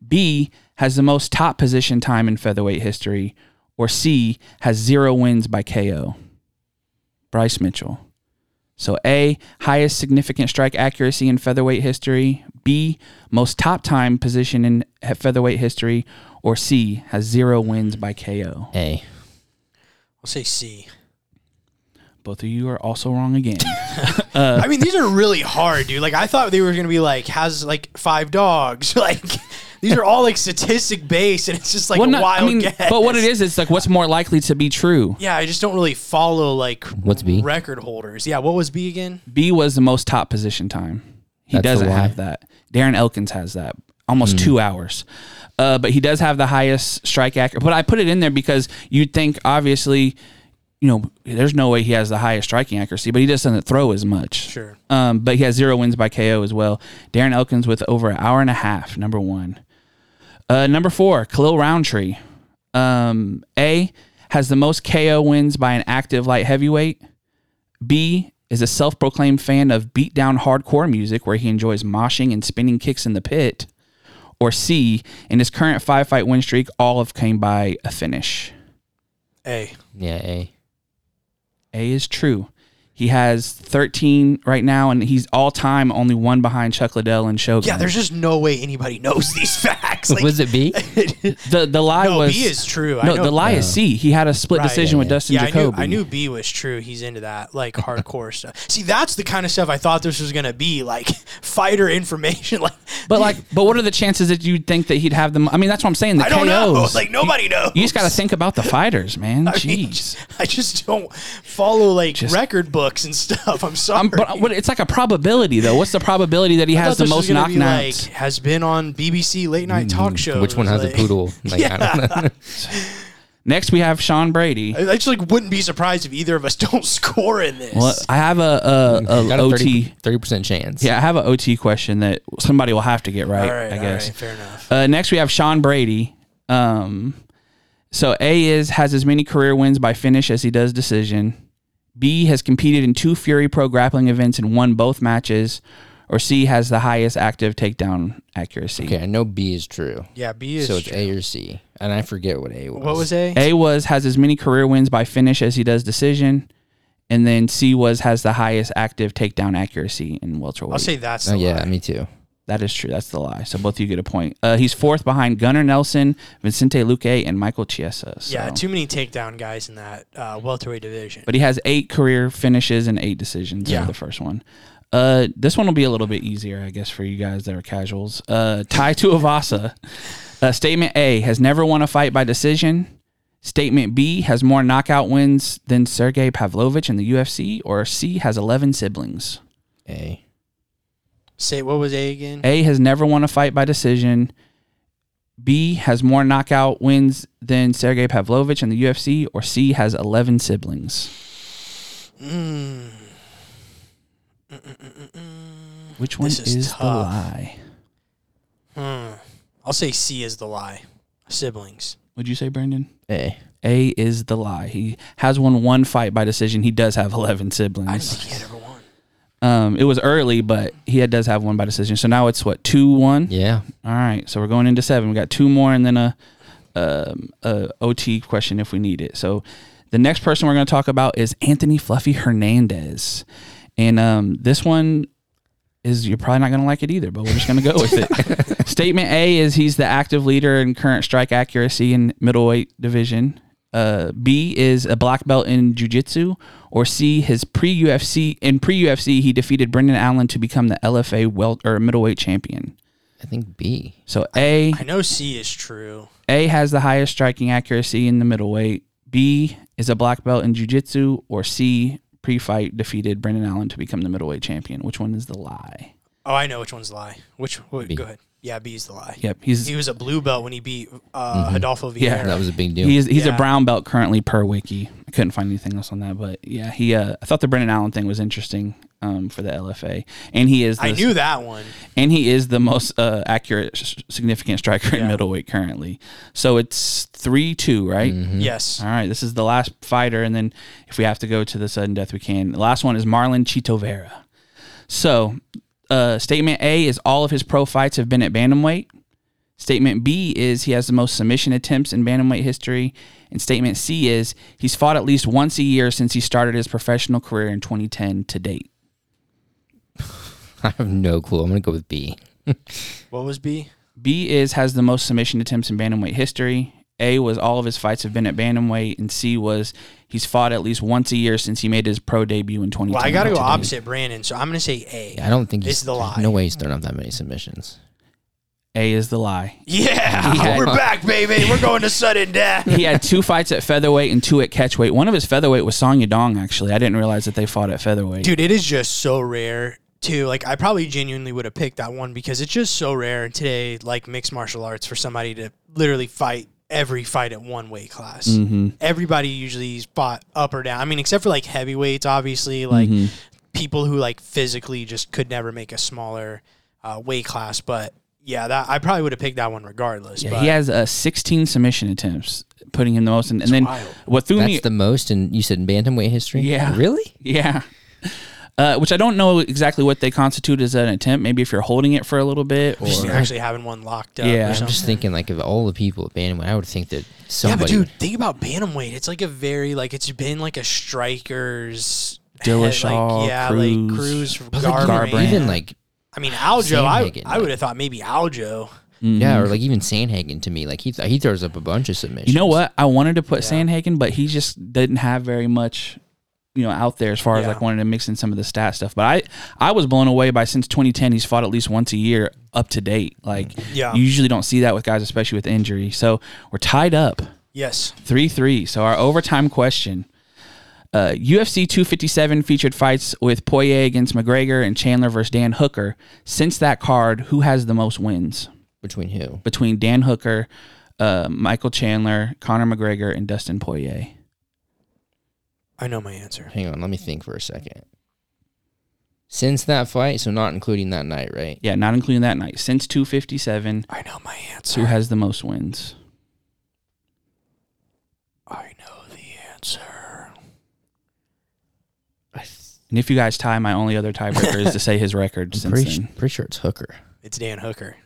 C: B has the most top position time in featherweight history. Or C has zero wins by KO. Bryce Mitchell. So A, highest significant strike accuracy in featherweight history. B, most top time position in featherweight history. Or C, has zero wins by KO.
D: A.
B: I'll say C.
C: Both of you are also wrong again.
B: Uh, I mean, these are really hard, dude. Like I thought they were gonna be like has like five dogs. Like these are all like statistic based, and it's just like
C: Well,
B: a
C: not-
B: wild
C: I mean,
B: guess.
C: but what it is, it's like what's more likely to be true.
B: Yeah, I just don't really follow like
D: What's B?
B: record holders. Yeah, what was B again?
C: B was the most top position time. He
D: That's
C: doesn't have that. Darren Elkins has that. Almost two hours. Uh, but he does have the highest strike accuracy. But I put it in there because you'd think, obviously, you know, there's no way he has the highest striking accuracy, but he just doesn't throw as much.
B: Sure.
C: Um, but he has zero wins by KO as well. Darren Elkins with over an hour and a half, number one. Uh, number four, Khalil Rountree. Um, A has the most KO wins by an active light heavyweight. B is a self proclaimed fan of beatdown hardcore music where he enjoys moshing and spinning kicks in the pit. Or C, in his current five fight win streak, all of came by a finish.
B: A.
D: Yeah, A.
C: A is true. He has 13 right now, and he's all time only one behind Chuck Liddell and Shogun.
B: Yeah, there's just no way anybody knows these facts. Like,
D: was it B?
C: the the lie
B: no,
C: was
B: B is true. I
C: no
B: know,
C: the lie is C. He had a split
B: Right.
C: decision with Dustin
B: yeah, I knew, I knew B was true. He's into that like hardcore stuff. See, that's the kind of stuff I thought this was gonna be like fighter information. Like,
C: But like, but what are the chances that you'd think that he'd have them? I mean, that's what I'm saying. The
B: I don't
C: KOs,
B: know. Like nobody knows.
C: You just got to think about the fighters, man.
B: I mean,
C: Jeez.
B: I just don't follow like
C: Just-
B: record books and stuff. I'm sorry.
C: Um, but what, it's like a probability, though. What's the probability that he
B: I
C: has the most
B: gonna
C: knockouts?
B: Like, has been on BBC late night talk shows.
D: Mm, Which one has
B: like,
D: a poodle? Like, I don't know.
C: Next, we have Sean Brady.
B: I I just like wouldn't be surprised if either of us don't score in this.
C: Well, I have a, a, a
D: a
C: OT.
D: 30 percent chance.
C: Yeah, I have an OT question that somebody will have to get right.
B: all right,
C: I
B: all
C: guess.
B: right, fair enough.
C: Uh, next, we have Sean Brady. Um, so A is has as many career wins by finish as he does decision. B has competed in two Fury Pro grappling events and won both matches. Or C has the highest active takedown accuracy.
D: Okay, I know B is true.
B: Yeah, B is.
D: so it's
B: true.
D: A or C, and I forget what A was.
B: What was A?
C: A was has as many career wins by finish as he does decision. And then C was has the highest active takedown accuracy in welterweight.
B: I'll say that's.
D: Oh
B: The
D: yeah, me too.
C: That is true. That's the lie. So both of you get a point. Uh, he's fourth behind Gunnar Nelson, Vicente Luque, and Michael Chiesa. So.
B: Yeah, too many takedown guys in that uh, welterweight division.
C: But he has eight career finishes and eight decisions. Yeah,
B: Yeah.
C: the first one. Uh, this one will be a little bit easier, I guess, for you guys that are casuals. Uh, Tai Tuivasa. Uh, statement A has never won a fight by decision. Statement B has more knockout wins than Sergey Pavlovich in the UFC. Or C has 11 siblings.
D: A.
B: Say what was A again?
C: A has never won a fight by decision. B has more knockout wins than Sergey Pavlovich in the UFC. Or C has 11 siblings.
B: Mm.
C: Which one
B: This
C: is,
B: is
C: the lie?
B: Hmm. I'll say C is the lie. Siblings.
C: Would you say, Brandon?
D: A.
C: A is the lie. He has won one fight by decision. He does have 11
B: I didn't
C: siblings.
B: think he had ever won.
C: Um, it was early, but he had, does have one by decision. So now it's what, 2 1?
D: Yeah.
C: All right. So we're going into seven. We got two more and then a, um, a OT question if we need it. So the next person we're going to talk about is Anthony Fluffy Hernandez. And um, this one is you're probably not going to like it either, but we're just going to go with it. Statement A is he's the active leader in current strike accuracy in middleweight division. Uh, B is a black belt in jiu-jitsu, or C his pre UFC in pre UFC he defeated Brendan Allen to become the LFA welt or middleweight champion.
D: I think B.
C: So A
B: I know C is true.
C: A has the highest striking accuracy in the middleweight. B is a black belt in jiu-jitsu, or C pre-fight defeated Brendan Allen to become the middleweight champion. Which one is the lie?
B: Oh, I know which one's the lie. Which? Wait,
D: B.
B: go ahead. Yeah, B is the lie.
C: Yep, he's
B: He was a blue belt when he beat uh, Adolfo Vieira.
C: Yeah.
D: That was a big deal.
C: he's he's
B: Yeah.
C: a brown belt currently per wiki. I couldn't find anything else on that, but yeah, he. Uh, I thought the Brendan Allen thing was interesting um, for the LFA, and he is. The,
B: I knew that one.
C: and he is the most uh, accurate, s- significant striker in middleweight currently. So it's three two, right?
B: Yes.
C: All right, this is the last fighter, and then if we have to go to the sudden death, we can. The last one is Marlon Chito Vera. So, uh, statement A is all of his pro fights have been at bantamweight. Statement B is he has the most submission attempts in bantamweight history, and statement C is he's fought at least once a year since he started his professional career in 2010 to date.
D: I have no clue. I'm gonna go with B.
B: What was B?
C: B is has the most submission attempts in bantamweight history. A was all of his fights have been at bantamweight, and C was he's fought at least once a year since he made his pro debut in 2010.
B: Well, I got to
C: to
B: go opposite Brandon, so I'm going to say A.
D: I don't think
B: this
D: he's
B: the lie.
D: No way he's thrown up that many submissions.
C: A is the lie.
B: Yeah,
C: Yeah.
B: we're back, baby. We're going to sudden death.
C: He had two fights at featherweight and two at catchweight. One of his featherweight was Song Yadong, actually. I didn't realize that they fought at featherweight.
B: Dude, it is just so rare too. Like I probably genuinely would have picked that one because it's just so rare today, like mixed martial arts, for somebody to literally fight every fight at one weight class.
C: Mm-hmm.
B: Everybody usually is fought up or down. I mean, except for like heavyweights, obviously, like
C: Mm-hmm.
B: people who like physically just could never make a smaller uh, weight class. But yeah, that I probably would have picked that one regardless.
C: Yeah,
B: but
C: he has uh, 16 submission attempts, putting him the most. And, and then
B: wild.
C: what threw
D: That's
C: me,
D: the most, and you said in bantamweight history.
C: Yeah.
D: Really?
C: yeah, uh, which I don't know exactly what they constitute as an attempt. Maybe if you're holding it for a little bit, or
B: just actually having one locked up.
C: Yeah.
B: or
C: I'm
D: I'm just thinking like of all the people at bantamweight, I would think that somebody.
B: Yeah, but dude, think about bantamweight. It's like a very like it's been like a strikers.
C: Dillashaw,
B: like, yeah,
C: Cruz.
B: like Cruz,
D: But, like,
C: Garbrandt.
D: even like
B: I mean, Aljo. I,
D: Sandhagen,
B: I would have thought maybe Aljo.
D: yeah, or like even Sandhagen to me, like he th- he throws up a bunch of submissions.
C: You know what? I wanted to put
B: Yeah.
C: Sandhagen, but he just didn't have very much, you know, out there as far as like wanting to mix in some of the stat stuff. But I, I was blown away by since 2010 he's fought at least once a year up to date. Like
B: Yeah.
C: you usually don't see that with guys, especially with injury. So we're tied up
B: Yes.
C: three three. So our overtime question. Uh, UFC 257 featured fights with Poirier against McGregor and Chandler versus Dan Hooker. Since that card, who has the most wins
D: between who?
C: between Dan Hooker, uh, Michael Chandler, Conor McGregor, and Dustin Poirier?
B: I know my answer.
D: Hang on, let me think for a second. Since that fight, so not including that night, right?
C: Yeah, not including that night. Since 257,
B: I know my answer.
C: who has the most wins?
B: I know the answer.
C: And if you guys tie, my only other tiebreaker is to say his record
D: I'm
C: since
D: pretty,
C: then.
D: pretty sure it's Hooker.
B: It's Dan Hooker.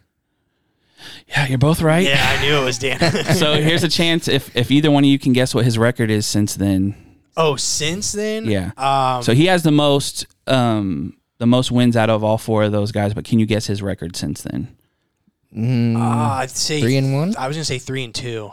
C: Yeah, you're both right.
B: Yeah, I knew it was Dan.
C: So here's a chance if if either one of you can guess what his record is since then.
B: Oh, since then,
C: Yeah.
B: Um,
C: So he has the most um the most wins out of all four of those guys, but can you guess his record since then?
D: Mm,
B: uh, I'd say
D: three and one.
B: I was gonna say three and two.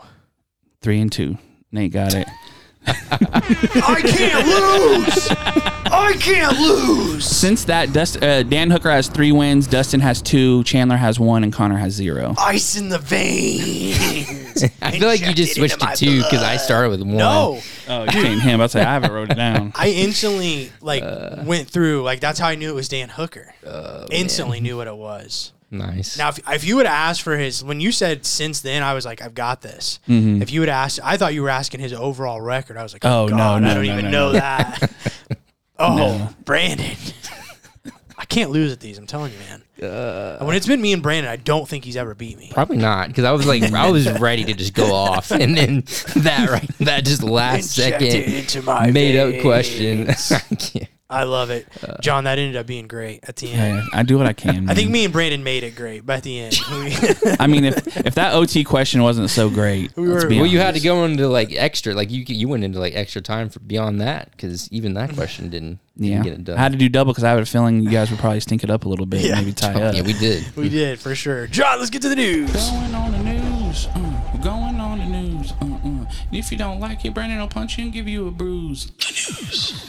C: Three and two. Nate got it.
B: I can't lose. I can't lose.
C: Since that, Dust, uh, Dan Hooker has three wins, Dustin has two, Chandler has one, and Conor has zero.
B: Ice in the veins.
D: I feel like you just switched to two because I started with one.
B: No,
C: Oh, you can't him. I'll say I haven't wrote it down.
B: I instantly like
C: Uh.
B: went through like that's how I knew it was Dan Hooker.
C: Oh,
B: instantly knew what it was.
D: Nice.
B: Now, if, if you would have asked for his, when you said since then, I was like, I've got this.
C: Mm-hmm.
B: If you would ask, I thought you were asking his overall record. I was like,
C: Oh,
B: oh,
C: no,
B: God,
C: no,
B: I don't
C: no,
B: even
C: no,
B: know
C: no.
B: that. oh,
C: No.
B: Brandon. I can't lose at these. I'm telling you, man.
D: Uh,
B: when it's been me and Brandon, I don't think he's ever beat me.
D: Probably not, because I was like, I was ready to just go off, and then that right, that just last
B: Inject it
D: second
B: into my
D: made up question. I can't.
B: I love it, John. That ended up being great at the end.
C: Hey, I do what I can.
B: I think me and Brandon made it great, but at the end, we,
C: I mean, if if that OT question wasn't so great,
B: We
C: let's
B: were-
C: be
D: Well, you had to
C: honest.
D: go into like extra, like you you went into like extra time for beyond that, because even that question didn't, didn't
C: Yeah,
D: get it done.
C: I had to do double because I had a feeling you guys would probably stink it up a little bit,
B: Yeah.
C: maybe tie up.
D: yeah, we did.
B: we did for sure. John, let's get to the news.
C: Going on the news, uh, going on the news. Uh, uh. And if you don't like it, Brandon will punch you and give you a bruise.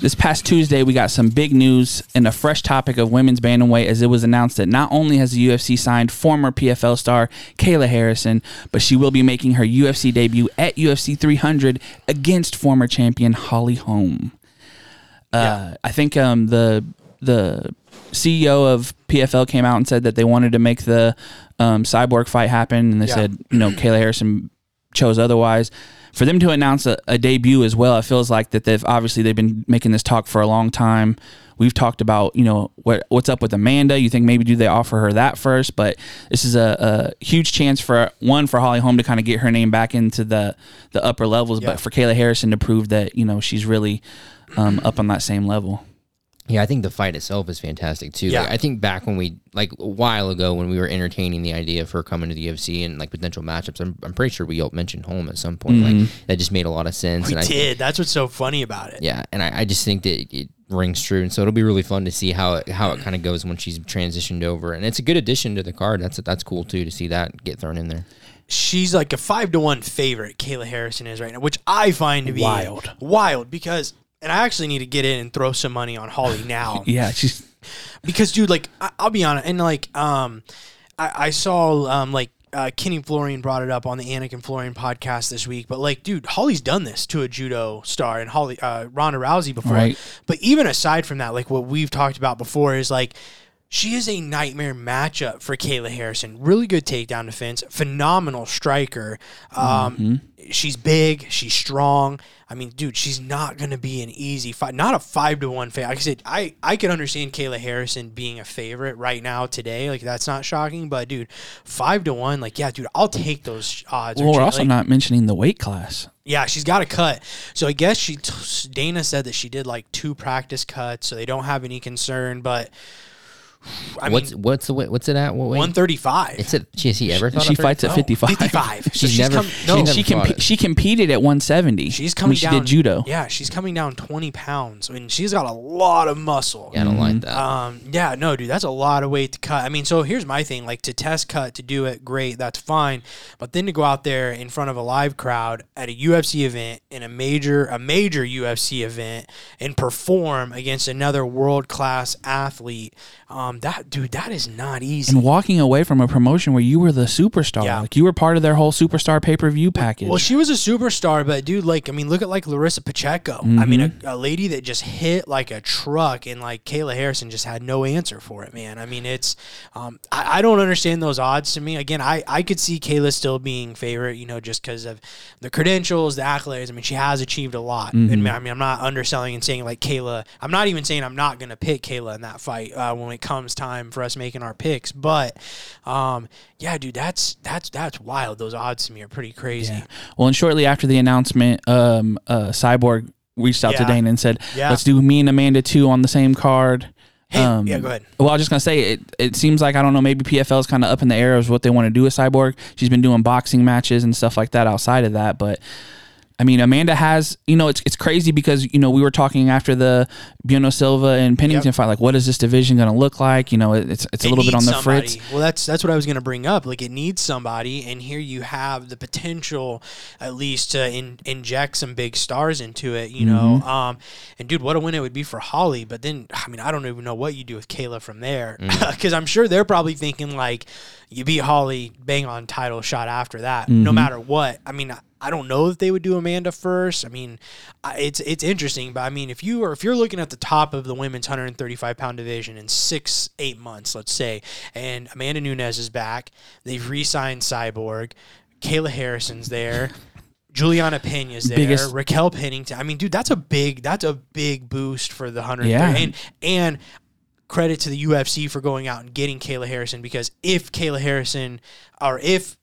C: This past Tuesday, we got some big news and a fresh topic of women's bantamweight as it was announced that not only has the UFC signed former PFL star Kayla Harrison, but she will be making her UFC debut at UFC 300 against former champion Holly Holm. Uh, I think um, the the CEO of PFL came out and said that they wanted to make the um, cyborg fight happen, and they
B: Yeah.
C: said you know Kayla Harrison chose otherwise. For them to announce a, a debut as well, it feels like that they've obviously they've been making this talk for a long time. We've talked about you know what what's up with Amanda. You think maybe do they offer her that first? But this is a, a huge chance for one for Holly Holm to kind of get her name back into the the upper levels,
B: Yeah.
C: but for Kayla Harrison to prove that you know she's really um, up on that same level.
D: Yeah, I think the fight itself is fantastic too.
B: Yeah.
D: Like, I think back when we like a while ago when we were entertaining the idea of her coming to the UFC and like potential matchups, I'm, I'm pretty sure we all mentioned Holm at some point. Like mm-hmm. that just made a lot of sense.
B: We
D: and I,
B: did. That's what's so funny about it.
D: Yeah, and I, I just think that it rings true, and so it'll be really fun to see how it how it kind of goes when she's transitioned over, and it's a good addition to the card. That's that's cool too to see that get thrown in there.
B: she's like a five to one favorite. Kayla Harrison is right now, which I find to be
C: Wild.
B: wild because. And I actually need to get in and throw some money on Holly now.
C: Yeah, she's
B: because dude like I, i'll be honest and like um i, I saw um like uh, Kenny Florian brought it up on the Anik and Florian podcast this week, but like, dude, Holly's done this to a judo star and Holly, uh, Ronda Rousey before.
C: Right.
B: But even aside from that, like what we've talked about before is like, she is a nightmare matchup for Kayla Harrison. Really good takedown defense, phenomenal striker. Um, She's big, she's strong. I mean, dude, she's not going to be an easy fight. Not a five to one favorite. Like I said, I I can understand Kayla Harrison being a favorite right now today. Like that's not shocking, but dude, five to one. Like yeah, dude, I'll take those odds.
C: well. We're also
B: like,
C: not mentioning the weight class.
B: yeah, she's got a cut. So I guess she Dana said that she did like two practice cuts, so they don't have any concern. But I
D: what's
B: mean,
D: what's the weight? What's it at? What weight?
B: one thirty five.
D: It's at. Has he ever thought
C: She
D: of
C: fights at 55.
B: 55. So
D: She's
B: she's
D: never-
B: come,
D: she's
B: no,
D: never
C: she
D: fought
C: comp- she competed at 170.
B: she's coming
C: mean, she
B: down.
C: did judo.
B: Yeah, she's coming down twenty pounds. I mean, she's got a lot of muscle.
D: Yeah, I don't
C: Mm-hmm.
D: like that.
B: Um, yeah, no, dude, that's a lot of weight to cut. I mean, so here's my thing: like to test cut, to do it, great, that's fine. But then to go out there in front of a live crowd at a UFC event, in a major, a major UFC event, and perform against another world class athlete, um, that dude, that is not easy.
C: And walking away from a promotion where you were the superstar,
B: Yeah.
C: like you were part of their whole superstar pay per view package.
B: Well, she was a superstar, but dude, like, I mean, look at like Larissa Pacheco. I mean, a, a lady that just hit like a truck, and like Kayla Harrison just had no answer for it, man. I mean, it's, um, I, I don't understand those odds to me. Again, I, I could see Kayla still being favorite, you know, just because of the credentials, the accolades. I mean, she has achieved a lot. And I mean, I'm not underselling and saying like Kayla. I'm not even saying I'm not going to pick Kayla in that fight uh, when it comes time for us making our picks. But, um, yeah, dude, that's that's that's wild. Those odds to me are pretty crazy.
C: Yeah. Well, and shortly after the announcement, um, uh, Cyborg reached out to
B: Yeah.
C: Dana and said,
B: Yeah.
C: "Let's do me and Amanda two on the same card."
B: Hey,
C: Um,
B: yeah, go ahead.
C: Well, I was just gonna say it. It seems like I don't know. Maybe PFL is kind of up in the air as what they want to do with Cyborg. She's been doing boxing matches and stuff like that outside of that, but. I mean, Amanda has, you know, it's it's crazy because you know we were talking after the Bueno Silva and Pennington
B: Yep.
C: fight, like what is this division going to look like? You know, it- it's it's a
B: It
C: little bit on
B: needs
C: the
B: somebody.
C: fritz.
B: Well, that's that's what I was going to bring up. Like it needs somebody, and here you have the potential, at least, to in, inject some big stars into it. You know,
C: Mm-hmm.
B: um, and dude, what a win it would be for Holly. But then, I mean, I don't even know what you do with Kayla from there,
C: Mm.
B: because I'm sure they're probably thinking like, you beat Holly, bang on title shot after that,
C: Mm-hmm.
B: no matter what. I mean. I don't know if they would do Amanda first. I mean, it's it's interesting, but I mean, if you are if you're looking at the top of the women's 135 pound division in six eight months, let's say, and Amanda Nunes is back, they've re-signed Cyborg, Kayla Harrison's there. Juliana Pena's there,
C: Biggest-
B: Raquel Pennington. I mean, dude, that's a big that's a big boost for the hundred.
C: Yeah.
B: and and credit to the UFC for going out and getting Kayla Harrison because if Kayla Harrison or if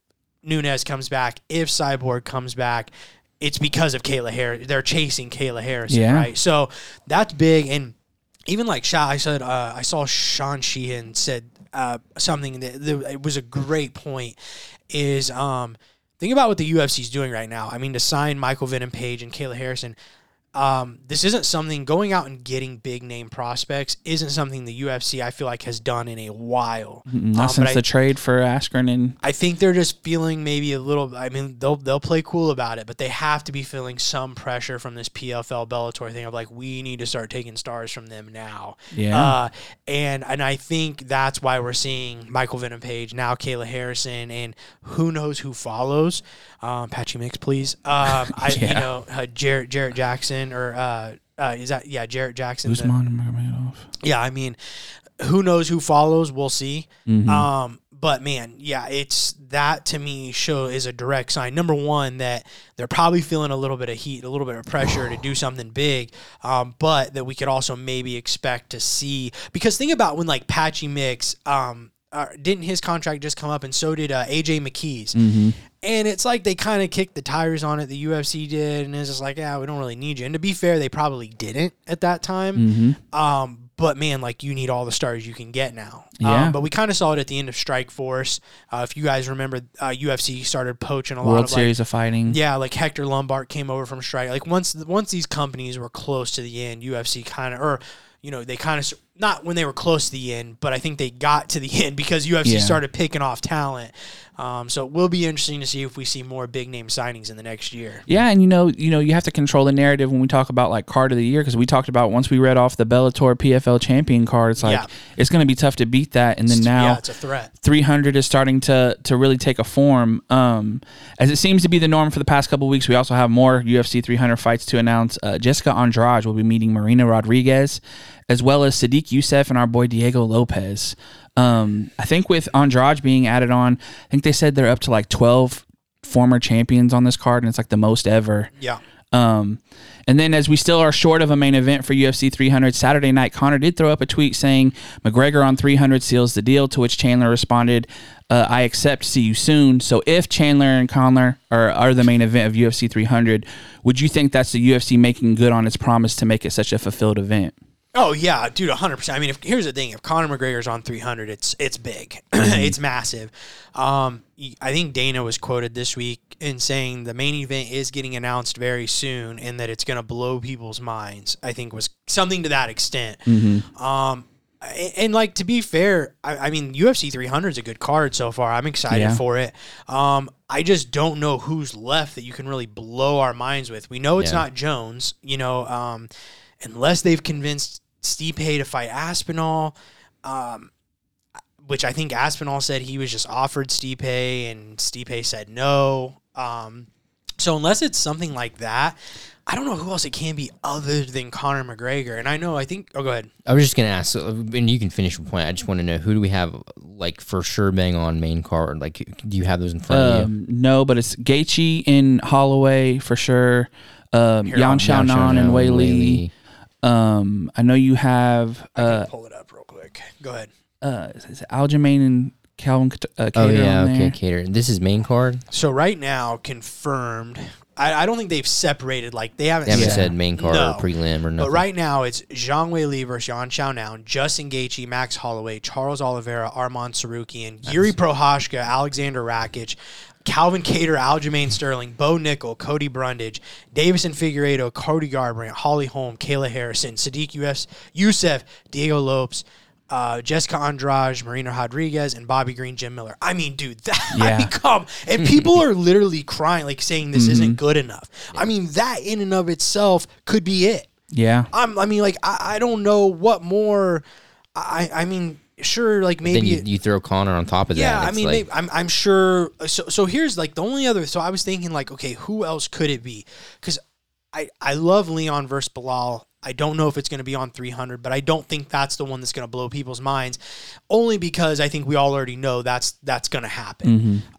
B: Nunes comes back, if Cyborg comes back, it's because of Kayla Harris. They're chasing Kayla Harrison,
C: Yeah.
B: right? So that's big. And even like Sha, I said, uh, I saw Sean Sheehan said uh, something that, that it was a great point. Is um, think about what the UFC is doing right now. I mean, to sign Michael Venom Page and Kayla Harrison. Um, this isn't something going out and getting big name prospects isn't something the UFC I feel like has done in a while.
C: Not
B: Um,
C: since
B: I-
C: the trade for Askren and
B: I think they're just feeling maybe a little. I mean, they'll they'll play cool about it, but they have to be feeling some pressure from this PFL Bellator thing of like we need to start taking stars from them now.
C: Yeah.
B: Uh, and and I think that's why we're seeing Michael Venom Page now, Kayla Harrison, and who knows who follows. Um, Patchy Mix, please. Um, I you know uh, Jarrett Jarrett Jackson or uh, uh, is that yeah Jarrett Jackson?
C: Usman Magomedov.
B: yeah, I mean, who knows who follows? We'll see.
C: Mhm.
B: Um, but man, yeah, it's that to me show is a direct sign. Number one, that they're probably feeling a little bit of heat, a little bit of pressure to do something big. Um, but that we could also maybe expect to see because think about when like Patchy Mix, um, uh, didn't his contract just come up, and so did uh, AJ McKee's.
C: Mm-hmm.
B: And it's like they kind of kicked the tires on it. The UFC did, and it's just like, yeah, we don't really need you. And to be fair, they probably didn't at that time.
C: Mm-hmm.
B: Um, but man, like you need all the stars you can get now.
C: Yeah.
B: Um, but we kind of saw it at the end of Strikeforce. Uh, if you guys remember, uh, UFC started poaching a lot
C: World
B: of
C: Series of Fighting.
B: yeah, like Hector Lombard came over from Strike. Like once once these companies were close to the end, UFC kind of or you know they kind of not when they were close to the end, but I think they got to the end because UFC
C: Yeah.
B: started picking off talent. Um, so it will be interesting to see if we see more big name signings in the next year.
C: Yeah, and you know, you know, you have to control the narrative when we talk about like card of the year because we talked about once we read off the Bellator PFL champion card, it's like
B: Yeah.
C: it's going to be tough to beat that, and then now
B: yeah, it's a threat.
C: 300 is starting to to really take a form. Um, as it seems to be the norm for the past couple weeks, we also have more UFC 300 fights to announce. Uh, Jessica Andrade will be meeting Marina Rodriguez, as well as Sodiq Yusuff and our boy Diego Lopes. Um, I think with Andrade being added on, I think they said they're up to like 12 former champions on this card, and it's like the most ever.
B: Yeah.
C: Um, and then as we still are short of a main event for UFC 300, Saturday night, Conor did throw up a tweet saying McGregor on 300 seals the deal, to which Chandler responded, uh, I accept, see you soon. So if Chandler and Conor are, are the main event of UFC 300, would you think that's the UFC making good on its promise to make it such a fulfilled event?
B: Oh yeah, dude, hundred percent. I mean, if, here's the thing: if Conor McGregor's on 300, it's it's big, it's massive. Um, I think Dana was quoted this week in saying the main event is getting announced very soon, and that it's going to blow people's minds. I think was something to that extent. Um, a- and like to be fair, I, I mean, UFC 300 is a good card so far. I'm excited
C: Yeah.
B: for it. Um, I just don't know who's left that you can really blow our minds with. We know it's
D: Yeah.
B: not Jones, you know, um, unless they've convinced Stipe to fight Aspinall, um, which I think Aspinall said he was just offered Stipe and Stipe said no. Um, so unless it's something like that, I don't know who else it can be other than Conor McGregor. And I know, I think, oh, go ahead.
D: I was just gonna ask, so, and you can finish your point. I just want to know who do we have like for sure bang on main card? Like, do you have those in front of you?
C: Um, no, but it's Gaethje in Holloway for sure. Um,
B: Here,
C: Yan Xiaonan
D: Xiaonan,
C: and Wei
D: Wei
C: Li.
D: Li.
C: Um, I know you have
B: I can
C: uh,
B: pull it up real quick. Go ahead.
C: uh, is it Aljamain and Calvin Cat- uh,
D: Oh yeah,
C: on
D: okay,
C: there?
D: Kattar. This is main card.
B: So right now, confirmed. I, I don't think they've separated. Like they haven't.
D: They haven't said main card
B: No.
D: or prelim or nothing.
B: But right now, it's Zhang Wei Li versus Yan Xiaonan, Justin Gaethje, Max Holloway, Charles Oliveira, Arman Tsarukyan, Jiri Prochazka, Alexander Rakic, Calvin Kattar, Aljamain Sterling, Bo Nickal, Cody Brundage, Deiveson Figueiredo, Cody Garbrandt, Holly Holm, Kayla Harrison, Sodiq US, Yusuff, Diego Lopes, uh, Jessica Andrade, Marina Rodriguez, and Bobby Green, Jim Miller. I mean, dude, that
C: Yeah.
B: I become, and people are literally crying, like saying this isn't good enough. I mean, that in and of itself could be it.
C: Yeah.
B: I'm, I mean, like, I, I don't know what more. I, I mean, sure, like maybe.
D: then you, you throw Conor on top of
B: yeah,
D: that.
B: Yeah,
D: I
B: mean,
D: like,
B: maybe, I'm, I'm sure. So, so here's like the only other. So I was thinking, like, okay, who else could it be? Because I, I love Leon versus Belal. I don't know if it's going to be on 300, but I don't think that's the one that's going to blow people's minds. Only because I think we all already know that's that's going to happen.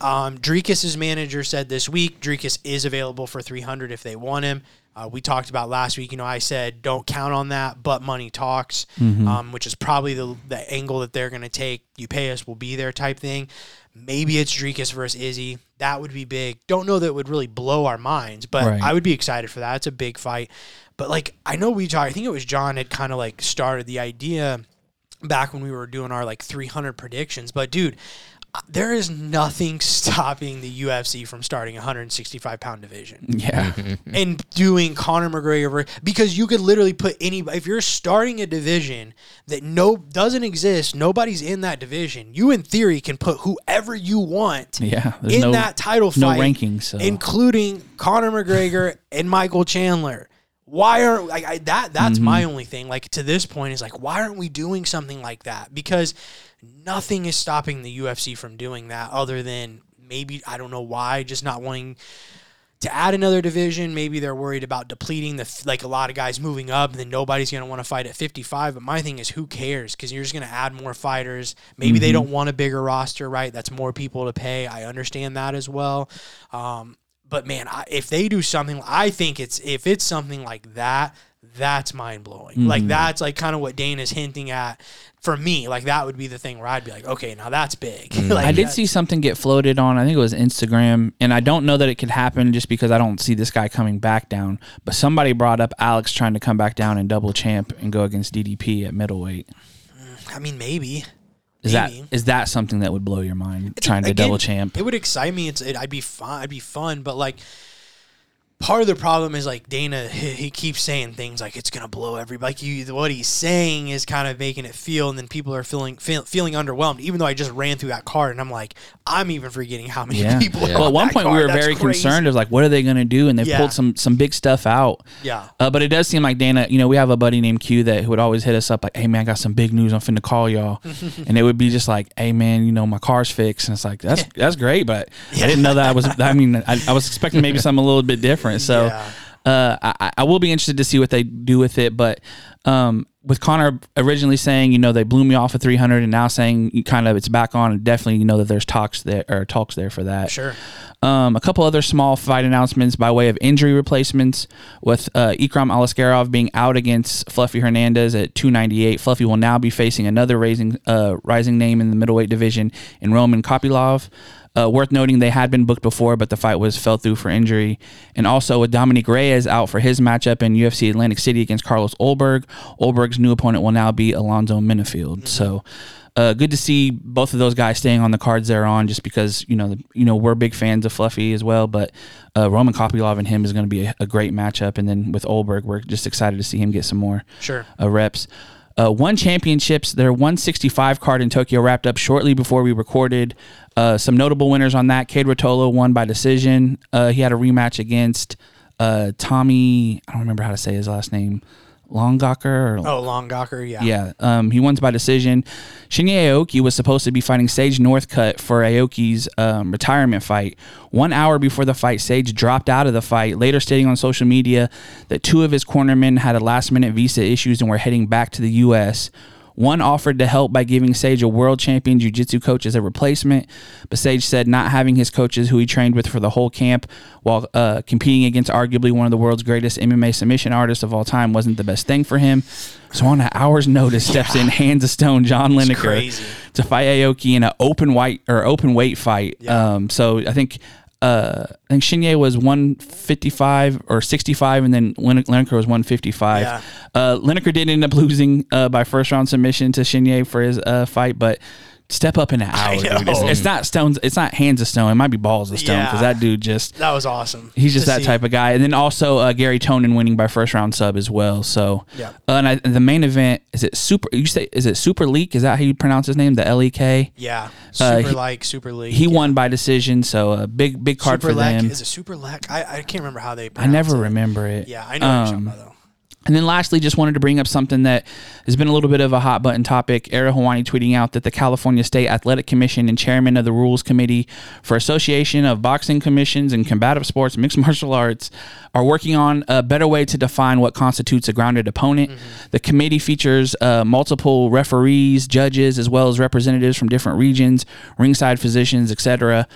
B: Um, Dricus' manager said this week Dricus is available for 300 if they want him. Uh, we talked about last week. You know, I said don't count on that, but money talks, um, which is probably the the angle that they're going to take. You pay us, we'll be there type thing. Maybe it's Dricus versus Izzy. That would be big. Don't know that it would really blow our minds, but
C: Right.
B: I would be excited for that. It's a big fight. But like I know we talked. I think it was John had kind of like started the idea back when we were doing our like 300 predictions. But dude, there is nothing stopping the UFC from starting a 165 pound division
C: Yeah.
B: and doing Conor McGregor because you could literally put any if you're starting a division that no doesn't exist, nobody's in that division. You in theory can put whoever you want
C: Yeah.
B: In
C: no,
B: that title fight.
C: no rankings. So
B: including Conor McGregor and Michael Chandler. Why aren't like I, that? That's my
C: Mm-hmm.
B: only thing. Like to this point is like, why aren't we doing something like that? Because nothing is stopping the UFC from doing that, other than maybe I don't know why, just not wanting to add another division. Maybe they're worried about depleting the like a lot of guys moving up, and then nobody's going to want to fight at 55. But my thing is, who cares? Because you're just going to add more fighters. Maybe they don't want a bigger roster, right? That's more people to pay. I understand that as well. Um, but man, I, if they do something, I think it's if it's something like that, that's mind blowing. Like mm-hmm. that's like kind of what Dane is hinting at. For me, like that would be the thing where I'd be like, okay, now that's big. Mm. like,
C: I did see something get floated on. I think it was Instagram, and I don't know that it could happen just because I don't see this guy coming back down. But somebody brought up Alex trying to come back down and double champ and go against DDP at middleweight.
B: Mm, I mean, maybe.
C: Is that
B: Maybe.
C: is that something that would blow your mind?
B: It's-
C: trying to
B: again,
C: double champ.
B: It would excite me. It's it, I'd be fun. I'd be fun. But like, part of the problem is like Dana. He, he keeps saying things like it's gonna blow everybody. Like you, what he's saying is kind of making it feel, and then people are feeling feel, feeling underwhelmed. Even though I just ran through that card, and I'm like, I'm even forgetting how many
C: Yeah.
B: people. are
C: Well,
B: on
C: at one
B: that
C: point we were
B: That's
C: very
B: crazy.
C: concerned of like, what are they going to do? And they
B: Yeah.
C: pulled some some big stuff out.
B: Yeah.
C: Uh, but it does seem like Dana, you know, we have a buddy named Q that would always hit us up like, "Hey man, I got some big news. I'm finna call y'all," and it would be just like, "Hey man, you know, my car's fixed," and it's like, "That's that's great," but I didn't know that I was. I mean, I, I was expecting maybe something a little bit different. So,
B: Yeah.
C: uh, I, I will be interested to see what they do with it. But um, with Conor originally saying, you know, they blew me off at 300, and now saying kind of it's back on, and definitely you know that there's talks there or talks there for that.
B: Sure.
C: Um, a couple other small fight announcements by way of injury replacements, with uh, Ikram Aliskerov being out against Fluffy Hernandez at 298. Fluffy will now be facing another raising, uh, rising name in the middleweight division in Roman Kopylov. Uh, worth noting, they had been booked before, but the fight was fell through for injury. And also with Dominick Reyes out for his matchup in UFC Atlantic City against Carlos Ulberg. Ulberg's new opponent will now be Alonzo Menifield. So uh, good to see both of those guys staying on the cards they're on, just because you know the, you know we're big fans of Fluffy as well. But uh, Roman Kopylov and him is going to be a, a great matchup, and then with Ulberg, we're just excited to see him get some more
B: Sure.
C: uh, reps. Uh, one championships, their 165 card in Tokyo wrapped up shortly before we recorded. Uh, some notable winners on that. Kade Ruotolo won by decision. Uh, he had a rematch against uh, Tommy. I don't remember how to say his last name. Langaker or
B: Oh, Langaker. Yeah.
C: yeah, um, he wins by decision. Shinya Aoki was supposed to be fighting Sage Northcutt for Aoki's um, retirement fight. One hour before the fight, Sage dropped out of the fight, later stating on social media that two of his cornermen had a last minute visa issues and were heading back to the U.S. One offered to help by giving Sage a world champion jiu jitsu coach as a replacement, but Sage said not having his coaches who he trained with for the whole camp while uh, competing against arguably one of the world's greatest MMA submission artists of all time wasn't the best thing for him. So on an hour's notice, steps in hands of stone John Lineker to fight Aoki in an open white or open weight fight. Um, so I think uh, I think Shinya was 155 or 65, and then Lin- Lineker was 155.
B: Yeah.
C: Uh, Lineker did end up losing uh, by first round submission to Shinya for his uh, fight, but step up in an hour, dude. It's, it's not stones. It's not hands of stone. It might be balls of stone because
B: Yeah.
C: that dude just
B: That was awesome.
C: He's just
B: to
C: that
B: see.
C: type of guy. And then also uh, Garry Tonon winning by first round sub as well. So
B: Yeah.
C: uh, and, I, and the main event is it super? You say is it Super Leak? Is that how you pronounce his name? The L E K.
B: Yeah.
C: Uh,
B: Super
C: he-
B: like Super League.
C: He won by decision. So a big big card
B: Super
C: for
B: Lek.
C: them.
B: Is it Super Lek? I, I can't remember how they.
C: I
B: pronounce
C: never
B: it.
C: remember it.
B: Yeah, I know what you're talking
C: Um,
B: about though.
C: And then lastly, just wanted to bring up something that has been a little bit of a hot button topic. Ariel Helwani tweeting out that the California State Athletic Commission and chairman of the Rules Committee for Association of Boxing Commissions and Combative Sports Mixed Martial Arts are working on a better way to define what constitutes a grounded opponent. The committee features uh, multiple referees, judges, as well as representatives from different regions, ringside physicians, etc.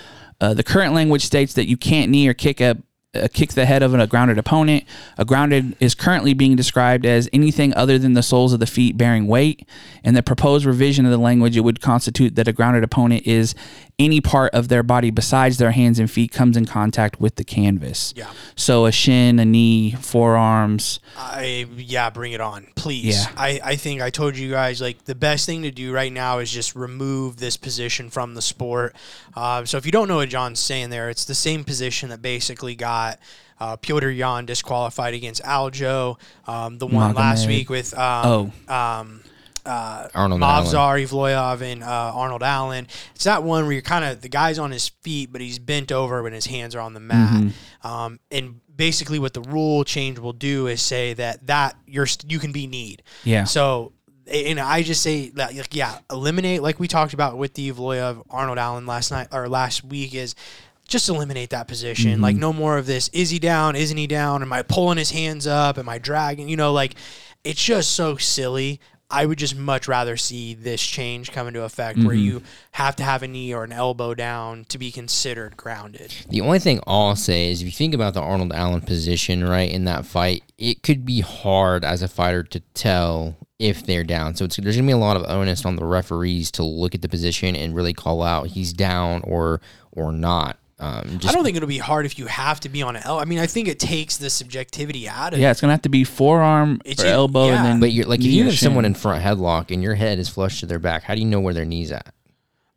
C: Uh, the current language states that you can't knee or kick a uh, kick the head of a grounded opponent. A grounded is currently being described as anything other than the soles of the feet bearing weight. In the proposed revision of the language, it would constitute that a grounded opponent is any part of their body besides their hands and feet comes in contact with the canvas.
B: Yeah.
C: So a shin, a knee, forearms.
B: I yeah, bring it on, please.
C: Yeah.
B: I I think I told you guys like the best thing to do right now is just remove this position from the sport. Uh, so if you don't know what John's saying there, it's the same position that basically got. Uh, Petr Yan disqualified against Aljo. Um, the one last week with um,
C: Oh.
B: um, uh,
D: Arnold Allen.
B: Movsar, Evloev, and uh, Arnold Allen. It's that one where you're kind of the guy's on his feet, but he's bent over when his hands are on the mat. Um, and basically, what the rule change will do is say that that you're you can be kneed.
C: Yeah.
B: So. And I just say that, like, yeah, eliminate like we talked about with the Evloev Arnold Allen last night or last week is just eliminate that position. Like no more of this. Is he down? Isn't he down? Am I pulling his hands up? Am I dragging? You know, like it's just so silly. I would just much rather see this change come into effect where mm-hmm. you have to have a knee or an elbow down to be considered grounded.
D: The only thing I'll say is if you think about the Arnold Allen position, right, in that fight, it could be hard as a fighter to tell if they're down. So it's, there's going to be a lot of onus on the referees to look at the position and really call out he's down or or not. Um, just
B: I don't think it'll be hard if you have to be on an elbow. I mean, I think it takes the subjectivity out of
C: Yeah,
B: it.
C: Yeah, it's gonna have to be forearm
B: It's
C: or
B: either-
C: elbow,
B: yeah.
C: and then.
D: But you're like if you
C: or
D: have someone in front headlock and your head is flush to their back, how do you know where their knees at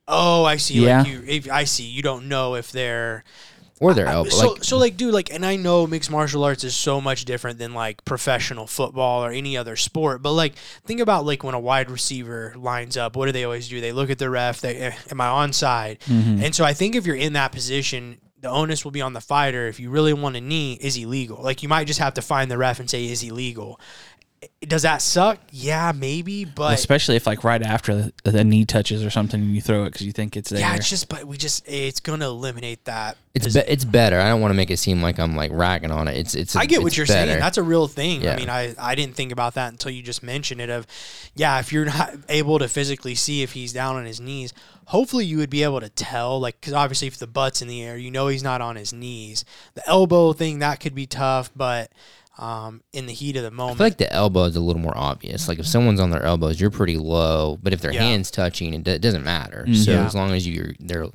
B: Oh, I see.
C: Yeah.
B: Like you, if, I see. You don't know if they're
D: or their
B: I-
D: elbow?
B: So,
D: like,
B: so like, dude, like, and I know mixed martial arts is so much different than like professional football or any other sport. But like, think about like when a wide receiver lines up. What do they always do? They look at the ref. They, eh, am I onside?
C: Mm-hmm.
B: And so I think if you're in that position, the onus will be on the fighter. If you really want a knee, is he legal? Like, you might just have to find the ref and say, is he legal? Does that suck? Yeah, maybe, but
C: especially if like right after the, the knee touches or something and you throw it because you think it's there.
B: yeah, it's just, but we just, it's gonna eliminate that.
D: it's be, it's better. I don't want to make it seem like I'm like ragging on it. It's it's.
B: I get what you're
D: better.
B: saying. That's a real thing. I mean, I, I didn't think about that until you just mentioned it. Of, yeah, if you're not able to physically see if he's down on his knees, hopefully you would be able to tell. Like, because obviously if the butt's in the air, you know he's not on his knees. The elbow thing that could be tough, but um, in the heat of the
D: I
B: moment,
D: feel like the elbow is a little more obvious. Like if someone's on their elbows, you're pretty low. But if their
B: Yeah.
D: hands touching, it, do- it doesn't matter. So
B: Yeah.
D: as long as you're, they're,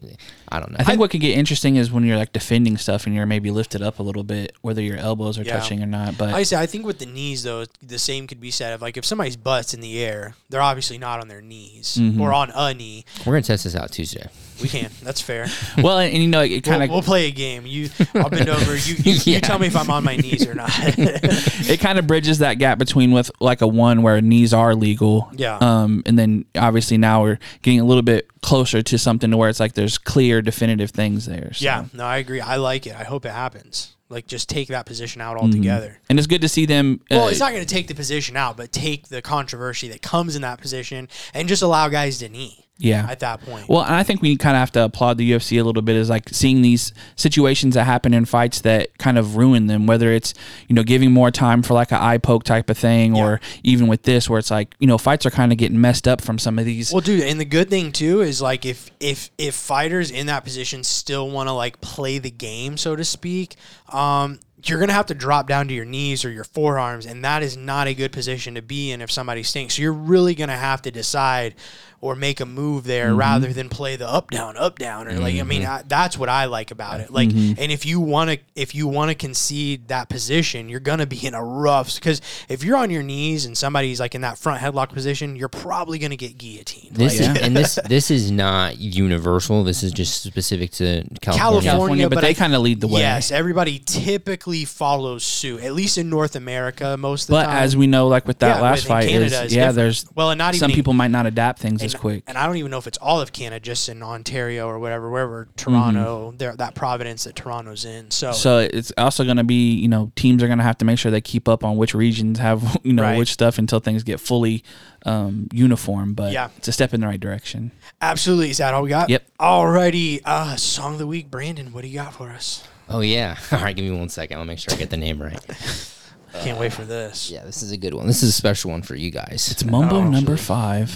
D: I don't know.
C: I think what could get interesting is when you're like defending stuff and you're maybe lifted up a little bit, whether your elbows are
B: Yeah.
C: touching or not. But
B: I say I think with the knees though, the same could be said of like if somebody's butt's in the air, they're obviously not on their knees
C: Mm-hmm.
B: or on a knee.
D: We're gonna test this out Tuesday.
B: We can. That's fair.
C: well, and, you know, it kind of
B: we'll play a game. You, I'll bend over. You, you, you tell me if I'm on my knees or not.
C: it kind of bridges that gap between with like a one where knees are legal.
B: Yeah.
C: Um, and then obviously now we're getting a little bit closer to something to where it's like there's clear, definitive things there. So.
B: yeah, no, I agree. I like it. I hope it happens. Like, just take that position out
C: Mm-hmm.
B: altogether.
C: And it's good to see them.
B: Well,
C: uh,
B: it's not going to take the position out, but take the controversy that comes in that position and just allow guys to knee
C: yeah.
B: at that point.
C: Well, and I think we kind of have to applaud the UFC a little bit is like seeing these situations that happen in fights that kind of ruin them, whether it's, you know, giving more time for like an eye poke type of thing, or even with this where it's like, you know, fights are kind of getting messed up from some of these.
B: Well, dude, and the good thing too is like if if if fighters in that position still want to like play the game, so to speak, um, you're gonna have to drop down to your knees or your forearms, and that is not a good position to be in if somebody stinks. So you're really gonna have to decide or make a move there mm-hmm. rather than play the up down up down or like I mean mm-hmm. I, that's what I like about it. Like, mm-hmm. and if you want to if you want to concede that position, you're gonna be in a rough because if you're on your knees and somebody's like in that front headlock position, you're probably gonna get guillotined.
D: This
B: Like,
D: is, and this this is not universal. This is just specific to California.
C: California, but they kinda lead the way.
B: Yes, everybody typically follows suit, at least in North America most of the
C: but
B: time.
C: But as we know, like with that
B: Yeah,
C: last
B: within
C: fight,
B: Canada
C: is,
B: is
C: yeah,
B: different.
C: there's
B: well, and not even some
C: people might not adapt things as
B: and,
C: quick.
B: and I don't even know if it's all of Canada, just in Ontario or whatever, wherever Toronto, there that Providence that Toronto's in. So,
C: Mm-hmm. So it's also going to be, you know, teams are going to have to make sure they keep up on which regions have, you know,
B: Right.
C: which stuff until things get fully um, uniform. But
B: Yeah.
C: it's a step in the right direction.
B: absolutely, is that all we got?
C: Yep.
B: Alrighty, uh, song of the week, Brandon. What do you got for us?
D: Oh yeah. All right, give me one second. I'll make sure I get the name right.
B: Can't wait for uh, this.
D: Yeah, this is a good one. This is a special one for you guys.
C: It's Mumbo
B: Oh,
C: number five.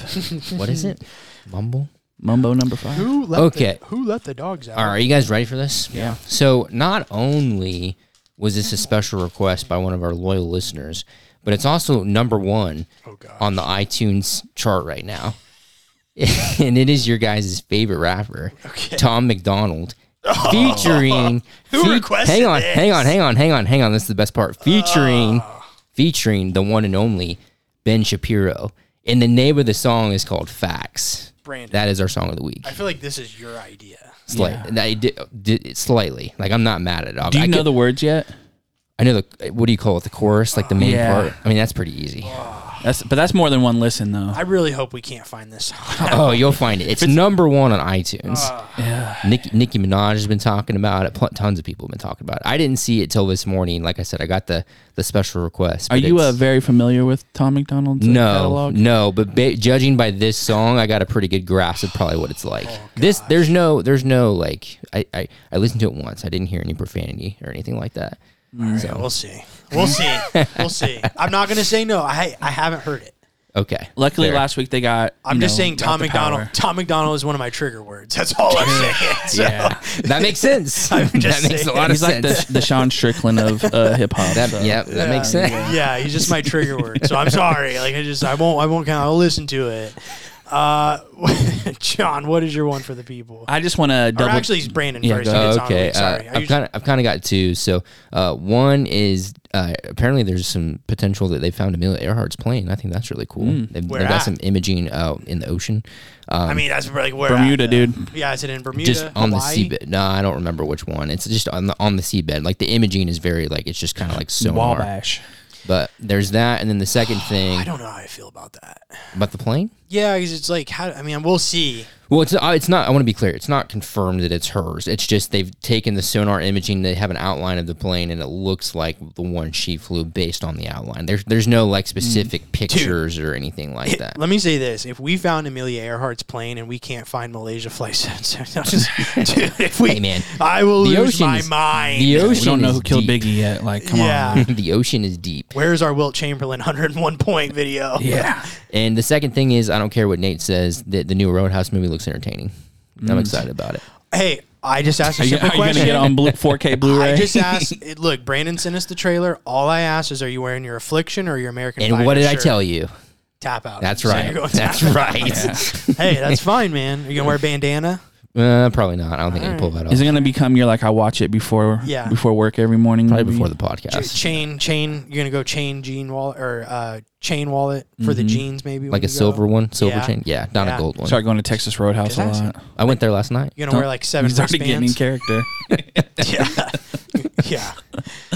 D: what is it? Mumble.
C: Mumbo number five.
B: Who let
D: Okay.
B: The, who let the dogs out?
D: All right, are you guys ready for this?
C: Yeah.
D: So not only was this a special request by one of our loyal listeners, but it's also number one
B: Oh, God.
D: on the iTunes chart right now. and it is your guys' favorite rapper,
B: Okay.
D: Tom MacDonald, featuring.
B: Who
D: fe-
B: requested
D: hang on,
B: this?
D: hang on, hang on, hang on, hang on. This is the best part. Ah. Featuring, featuring the one and only Ben Shapiro. And the name of the song is called Facts.
B: Brandon.
D: That is our song of the week.
B: I feel like this is your idea.
D: Slight, I did, did, slightly. Like I'm not mad at it.
C: Do you
D: I
C: know
D: could-
C: the words yet?
D: I know the what do you call it? The chorus, like the main
C: Yeah.
D: part. I mean, that's pretty easy.
C: That's but that's more than one listen though.
B: I really hope we can't find this. Song.
D: Oh, you'll find it. It's number one on iTunes.
C: yeah.
D: Nicki, Nicki Minaj has been talking about it. Pl- Tons of people have been talking about it. I didn't see it till this morning. Like I said, I got the the special request.
C: Are you uh, very familiar with Tom MacDonald's uh,
D: no,
C: catalog?
D: no, but ba- judging by this song, I got a pretty good grasp of probably what it's like.
C: Oh,
D: this, there's no, there's no like, I, I, I listened to it once. I didn't hear any profanity or anything like that. So
B: We'll see. We'll see. We'll see. I'm not gonna say no. I I haven't heard it.
D: okay.
C: Luckily,
D: Fair.
C: last week they got.
B: I'm just
C: know,
B: saying
C: got
B: Tom
C: the
B: MacDonald.
C: power.
B: Tom MacDonald is one of my trigger words. That's all I'm saying. So,
C: Yeah,
D: that makes sense. that
B: just
D: makes a
B: saying.
D: lot of
C: he's like
D: sense.
C: the the Sean Strickland of uh, hip hop.
D: that,
C: so.
D: yeah, that makes sense.
B: Yeah, he's just my trigger word. So I'm sorry. Like I just I won't I won't count. I'll listen to it. Uh, John, what is your one for the people?
C: I just want to
B: Or
C: double.
B: actually, it's Brandon
C: Yeah,
B: first.
C: go
B: He gets on
D: okay,
B: week. Sorry.
D: uh,
B: I
D: I've kind of I've kind of got two. So uh, one is uh, apparently there's some potential that they found Amelia Earhart's plane. I think that's really cool. They've,
B: Where
D: they've got some imaging out in the ocean. Um,
B: I mean, that's like where
C: Bermuda,
B: at,
C: dude.
B: though? Yeah, is it in Bermuda?
D: just on
B: Hawaii?
D: the seabed. No, I don't remember which one. It's just on the on the seabed. Like the imaging is very like it's just kind of like so
C: Wabash.
D: But there's that, and then the second thing
B: I don't know how I feel about that.
D: about the plane.
B: Yeah, because it's like how. I mean, we'll see.
D: Well, it's uh, it's not. I want to be clear. It's not confirmed that it's hers. It's just they've taken the sonar imaging. They have an outline of the plane, and it looks like the one she flew based on the outline. There's there's no like specific pictures or anything like that.
B: Let me say this: If we found Amelia Earhart's plane and we can't find Malaysia flight sensors, I'll just- dude, if we,
D: Hey, man.
B: I will
D: The
B: lose my
D: is-
B: mind.
D: the ocean.
C: We don't know
D: is
C: who killed
D: deep.
C: Biggie yet. Like, come
B: Yeah.
C: on.
D: the ocean is deep.
B: Where's our Wilt Chamberlain 101 point video?
C: Yeah.
D: And the second thing is, I don't care what Nate says. The, the new Roadhouse movie looks entertaining. I'm mm. excited about it.
B: Hey, I just asked a
C: Are you,
B: simple
C: are you gonna
B: question.
C: get on blue, 4K Blu-ray?
B: I just asked. it- Look, Brandon sent us the trailer. All I asked is, are you wearing your affliction or your American?
D: And
B: Fighter
D: what did I tell you?
B: Tap out.
D: That's
B: So
D: right.
B: you're going
D: That's
B: out.
D: right.
B: Hey, that's fine, man. Are you gonna wear a bandana?
D: Uh, probably not. I don't think I can pull that off.
C: Is it gonna become your like I watch it before
B: Yeah.
C: before work every morning?
D: Probably
C: maybe?
D: before the
B: Ch-
D: podcast.
B: chain, chain. You're gonna go chain jean wallet or uh, chain wallet for the jeans, maybe. when
D: like a
B: you
D: silver one, silver
B: Yeah.
D: chain. Yeah, not
B: Yeah.
D: a gold one.
C: Start going to Texas Roadhouse a
B: Just
C: lot.
D: I went there last night.
B: You're gonna wear like seven
C: He's already getting in
B: wristbands.
C: character.
B: yeah, yeah.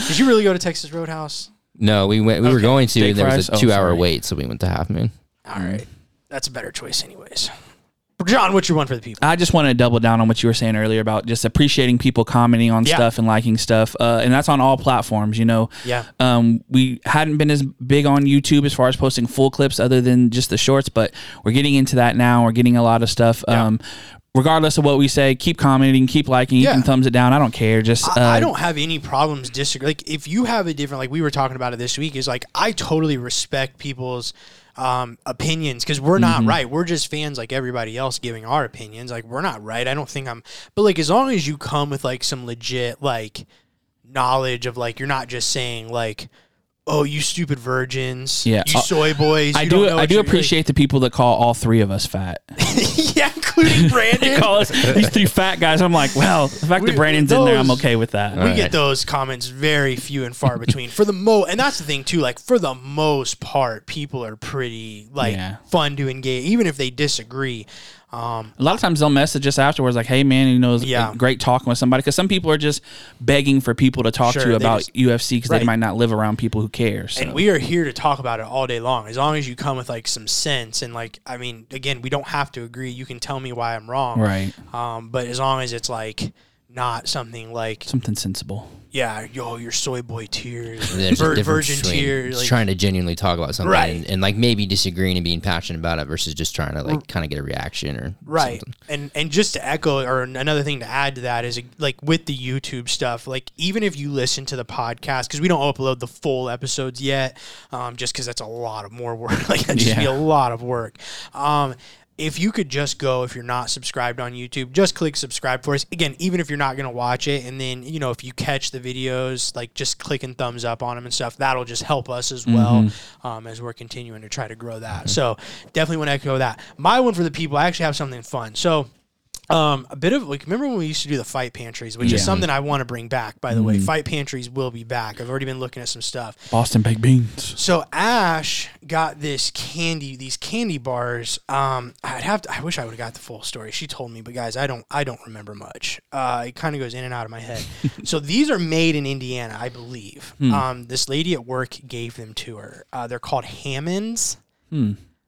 B: Did you really go to Texas Roadhouse?
D: No, we went. We were
B: Okay.
D: going to.
C: Steak
D: and there was
C: fries?
D: a
C: Oh,
D: two-hour
C: sorry.
D: wait, so we went to Half Moon.
B: All right, that's a better choice, anyways. John, what's your one for the people?
C: I just want to double down on what you were saying earlier about just appreciating people commenting on
B: Yeah.
C: stuff and liking stuff, uh, and that's on all platforms. You know,
B: Yeah.
C: um, we hadn't been as big on YouTube as far as posting full clips, other than just the shorts, but we're getting into that now. We're getting a lot of stuff.
B: Yeah.
C: Um, regardless of what we say, keep commenting, keep liking. You
B: Yeah.
C: can thumbs it down. I don't care. Just uh,
B: I, I don't have any problems disagree. Like if you have a different, like we were talking about it this week, is like I totally respect people's um, opinions because we're not
C: Mm-hmm.
B: right. We're just fans like everybody else giving our opinions. Like we're not right. I don't think I'm. But like as long as you come with like some legit like knowledge of like you're not just saying like. Oh, you stupid virgins!
C: Yeah.
B: you soy boys.
C: I
B: you
C: do.
B: don't know
C: I do
B: you're- like-
C: appreciate the people that call all three of us fat.
B: yeah, including Brandon.
C: call us these three fat guys. I'm like, well, the fact
B: We-
C: that Brandon's in there, I'm
B: those-
C: okay with that.
B: we
D: Right.
B: get those comments very few and far between for the mo and that's the thing too like for the most part people are pretty like
C: Yeah.
B: fun to engage even if they disagree um
C: A lot of times they'll message us afterwards, like, "Hey, man, you know,
B: Yeah.
C: great talking with somebody." Because some people are just begging for people to talk
B: Sure,
C: to you about
B: just-
C: UFC because
B: Right.
C: they might not live around people who care. So.
B: and we are here to talk about it all day long as long as you come with like some sense and like i mean again we don't have to agree you can tell me why i'm wrong
C: right,
B: um but as long as it's like not something like
C: something sensible.
B: Yeah yo your soy boy tears.
D: There's
B: vir-
D: a
B: virgin
D: between
B: tears like,
D: trying to genuinely talk about something
B: Right.
D: and, and like maybe disagreeing and being passionate about it versus just trying to like kind of get a reaction or
B: right.
D: something.
B: and and just to echo or another thing to add to that is like with the youtube stuff like even if you listen to the podcast because we don't upload the full episodes yet um, just because that's a lot of more work. Like that just be a lot of work. Um, if you could just go if you're not subscribed on YouTube, just click subscribe for us. Again, even if you're not going to watch it, and then you know if you catch the videos, like just clicking thumbs up on them and stuff, that'll just help us as well um, as we're continuing to try to grow that. So definitely want to echo that. My one for the people, I actually have something fun. So. Um, a bit of like remember when we used to do the fight pantries, which
C: Yeah.
B: is something I want to bring back. By the way, fight pantries will be back. I've already been looking at some stuff.
C: Boston baked beans.
B: So Ash got this candy, these candy bars. Um, I'd have to. I wish I would have got the full story. She told me, but guys, I don't. I don't remember much. Uh, it kind of goes in and out of my head. so these are made in Indiana, I believe. Um, this lady at work gave them to her. Uh, they're called Hammonds.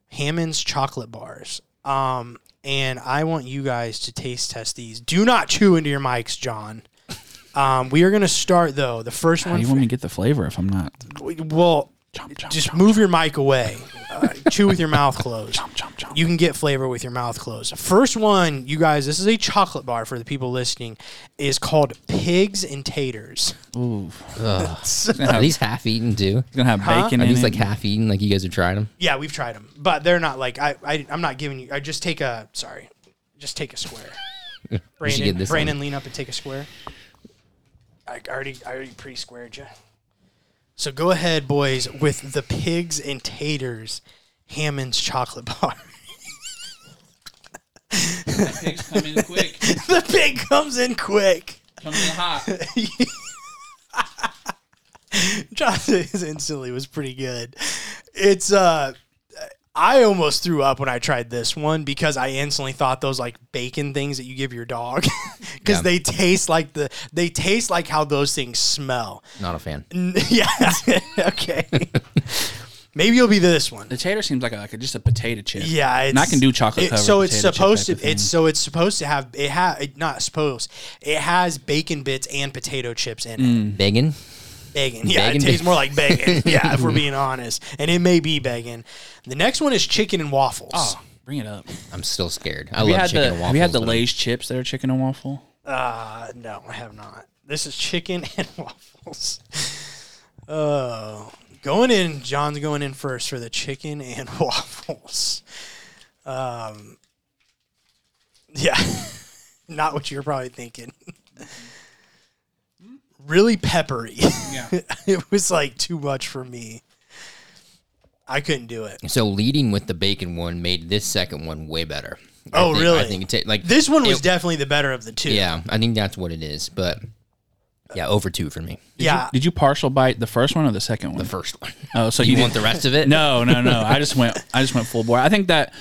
B: Hammond's chocolate bars. Um, and I want you guys to taste test these. Do not chew into your mics, John. Um, we are going to start though. The first
C: How
B: one.
C: do you want me to get the flavor if I'm not?
B: well,
C: Chomp, chomp,
B: just
C: chomp,
B: move your mic away. Uh, chew with your mouth closed.
C: chomp, chomp, chomp.
B: You can get flavor with your mouth closed. First one, you guys, this is a chocolate bar for the people listening, is called Pigs and Taters.
C: Ooh.
D: Ugh. Are these half eaten too?
C: It's gonna have
B: Huh?
C: bacon
D: Are
C: in
D: these
C: it.
D: like half eaten? Like you guys have tried them?
B: Yeah, we've tried them, but they're not like I. I I'm not giving you. I just take a. Sorry, just take a square. Brandon,
D: get this
B: Brandon, lean up and take a square. I already, I already pre-squared you. So go ahead, boys, with the pigs and taters, Hammond's chocolate bar.
C: The pigs come in quick.
B: the pig comes in quick.
C: Come in hot.
B: Jonathan instantly was pretty good. It's uh I almost threw up when I tried this one because I instantly thought those like bacon things that you give your dog because
D: Yeah.
B: they taste like the they taste like how those things smell.
D: Not a fan.
B: Yeah. okay. Maybe it'll be this one.
C: The tater seems like a, like a, just a potato chip.
B: Yeah, it's,
C: and I can do chocolate
B: it- So it's
C: potato chip
B: supposed to. It's so it's supposed to have it. Ha, it, not supposed. It has bacon bits and potato chips in it. Mm.
D: Bacon?
B: Bacon. Yeah,
D: Bacon?
B: it tastes more like bacon. yeah, if we're being honest, and it may be bacon. The next one is chicken and waffles.
C: Oh, bring it up.
D: I'm still scared. I
C: Have
D: love
C: had
D: chicken
C: the
D: and waffles.
C: Have you had the Lay's chips that are chicken and waffle?
B: Uh, no, I have not. This is chicken and waffles. Oh, going in. John's going in first for the chicken and waffles. Um, yeah, not what you're probably thinking. Really peppery.
C: Yeah.
B: it was like too much for me. I couldn't do it.
D: So leading with the bacon one made this second one way better. I
B: Oh,
D: think-
B: really?
D: I think it ta- like
B: This one was
D: it-
B: definitely the better of the two.
D: Yeah, I think that's what it is. But yeah, over two for me.
B: yeah.
C: Did you partial bite the first one or the second one?
D: The first one.
C: oh, so
D: you,
C: you,
D: want the rest of it?
C: No, no, no. I just went. I just went full bore. I think that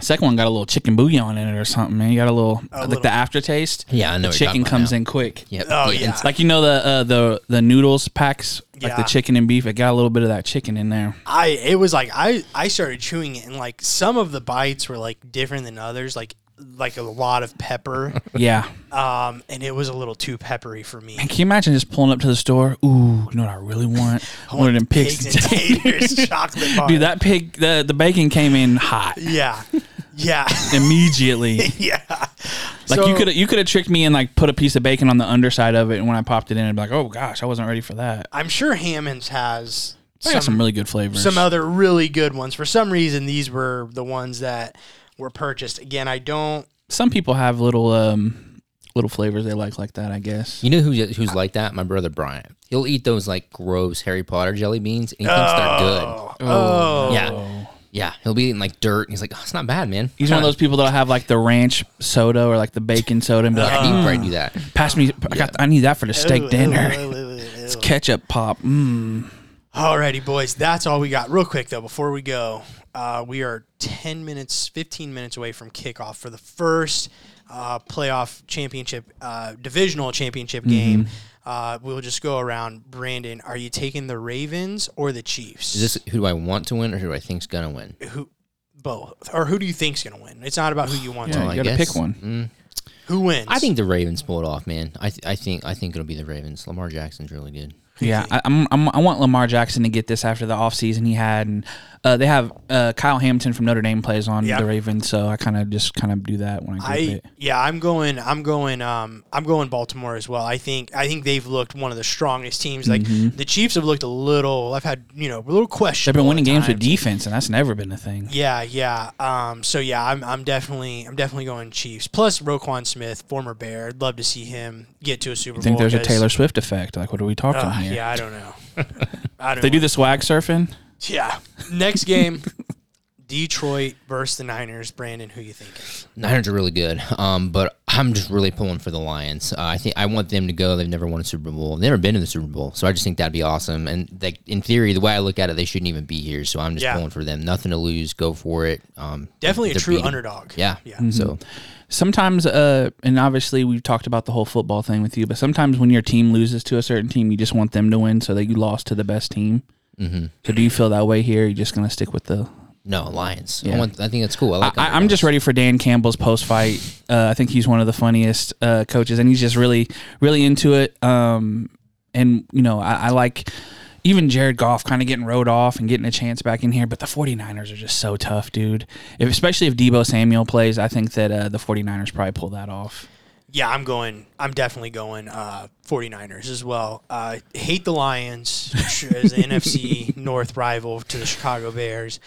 C: second one got a little chicken bouillon in it or something. Man, you got a little like
B: little.
C: the aftertaste.
D: Yeah, I know
C: The
D: what you're
C: chicken comes
D: about
C: in quick.
D: Yep.
B: Oh, yeah.
D: ins-
C: Like you know the uh, the the noodles packs, like the chicken and beef. It got a little bit of that chicken in there.
B: I it was like I I started chewing it and like some of the bites were like different than others like like a lot of pepper
C: Yeah.
B: um and it was a little too peppery for me.
C: And can you imagine just pulling up to the store? Ooh, you know what I really want? One of them pigs,
B: Pigs and taters chocolate bar.
C: Dude, that pig, the the bacon came in hot
B: yeah. Yeah.
C: immediately.
B: yeah.
C: Like
B: So-
C: you could you could have tricked me and like put a piece of bacon on the underside of it, and when I popped it in, I'd be like, oh gosh, I wasn't ready for that.
B: I'm sure Hammond's has
C: I got some really good flavors.
B: some other really good ones. For some reason these were the ones that were purchased. Again, I don't
C: some people have little um little flavors they like like that. I guess.
D: You know who who's like that? My brother Brian. He'll eat those like gross Harry Potter jelly beans, and he thinks they're good.
B: Oh.
D: Yeah, yeah. He'll be eating like dirt, and he's like, "Oh, it's not bad, man."
C: He's one of those people that'll have like the ranch soda or like the bacon soda and be
D: I
C: like,
D: deep
B: Uh,
D: fried do that.
C: pass me. I got. I need that for the steak
B: Ew,
C: dinner.
B: ew, ew, ew, ew.
C: It's ketchup pop. Mm.
B: Alrighty, boys. That's all we got. Real quick though, before we go, uh, we are ten minutes, fifteen minutes away from kickoff for the first uh, playoff championship, uh, divisional championship game. Uh, we'll just go around. Brandon, are you taking the Ravens or the Chiefs?
D: Is this who do I want to win, or who do I think's gonna win?
B: who? Both, or who do you think's gonna win? It's not about who you want
C: Yeah,
B: to.
C: you
B: win.
C: gotta
D: guess-
C: pick one.
D: Mm,
B: Who wins?
D: I think the Ravens pull it off, man. I th- I think I think it'll be the Ravens. Lamar Jackson's really good.
C: Yeah, I, I'm, I'm, I want Lamar Jackson to get this after the offseason he had, and uh, they have uh, Kyle Hamilton from Notre Dame plays on the Ravens, so I kind of just kind of do that when I
B: I
C: it.
B: yeah, I'm going. I'm going. Um, I'm going Baltimore as well. I think. I think they've looked one of the strongest teams. Like the Chiefs have looked a little. I've had you know a little question.
C: They've been winning games with defense, and that's never been a thing.
B: Yeah, yeah. Um, so yeah, I'm, I'm definitely I'm definitely going Chiefs. Plus Roquan Smith, former Bear. I'd love to see him get to a Super
C: I think
B: Bowl.
C: there's a Taylor Swift effect. Like, what are we talking
B: Ugh,
C: here?
B: yeah, I don't know. I don't
C: They do
B: know.
C: the swag surfing.
B: Yeah. Next game, Detroit versus the Niners. Brandon, who you thinking?
D: Niners are really good, um, but I'm just really pulling for the Lions. Uh, I think I want them to go. They've never won a Super Bowl. They've never been to the Super Bowl, so I just think that'd be awesome. And like in theory, the way I look at it, they shouldn't even be here. So I'm just
B: Yeah.
D: pulling for them. Nothing to lose. Go for it. Um,
B: Definitely a
D: they're
B: true
D: beating-
B: underdog.
D: Yeah,
B: Yeah.
D: So
C: Sometimes, uh, and obviously we've talked about the whole football thing with you, but sometimes when your team loses to a certain team, you just want them to win so that you lost to the best team. Mm-hmm. So do you feel that way here? You're just gonna stick with the
D: no Lions.
C: Yeah.
D: I, want, I think that's cool. I like.
C: I, I'm just ready for Dan Campbell's post fight. Uh, I think he's one of the funniest uh, coaches, and he's just really, really into it. Um, and you know, I, I like even Jared Goff kind of getting rode off and getting a chance back in here. But the 49ers are just so tough, dude. If, especially if Deebo Samuel plays, I think that uh, the 49ers probably pull that off.
B: Yeah, I'm going. I'm definitely going uh, 49ers as well. Uh, hate the Lions as the NFC North rival to the Chicago Bears,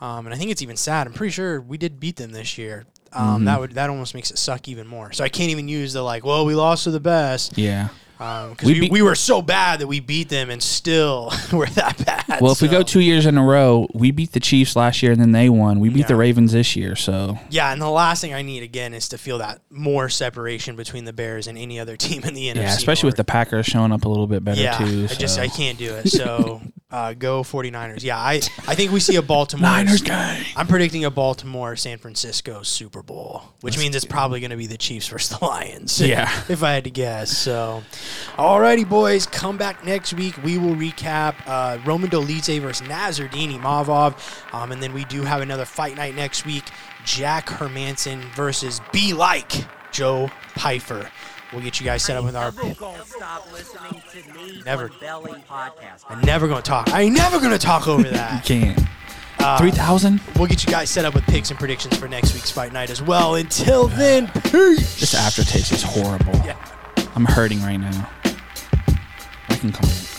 B: um, and I think it's even sad. I'm pretty sure we did beat them this year. Um, That would that almost makes it suck even more. So I can't even use the like, well, we lost to the best
C: Yeah.
B: Um, because
C: We
B: we,
C: beat-
B: we were so bad that we beat them and still we're that bad.
C: Well, if we go two years in a row, we beat the Chiefs last year and then they won. We beat
B: Yeah.
C: the Ravens this year, so
B: yeah, and the last thing I need again is to feel that more separation between the Bears and any other team in the NFC.
C: yeah, especially with the Packers showing up a little bit better
B: yeah,
C: too.
B: I just. I can't do it. So uh, go 49ers. Yeah, I I think we see a Baltimore
C: Niners gang.
B: I'm predicting a Baltimore San Francisco Super Bowl, which means it's probably going to be the Chiefs versus the Lions.
C: Yeah.
B: if I had to guess. So, alrighty, boys, come back next week. We will recap uh, Roman Dolidze versus Nassourdine Imavov, um, and then we do have another fight night next week. Jack Hermansson versus Be Like Joe Pyfer. We'll get you guys set up with our.
A: Never gonna stop listening to me
B: Never.
A: Belly Podcast.
B: I'm never gonna talk. I ain't never gonna talk over that.
C: You can't.
B: Uh,
C: Three thousand.
B: We'll get you guys set up with picks and predictions for next week's fight night as well. Until then, peace.
C: This aftertaste is horrible.
B: Yeah.
C: I'm hurting right now. I can comment.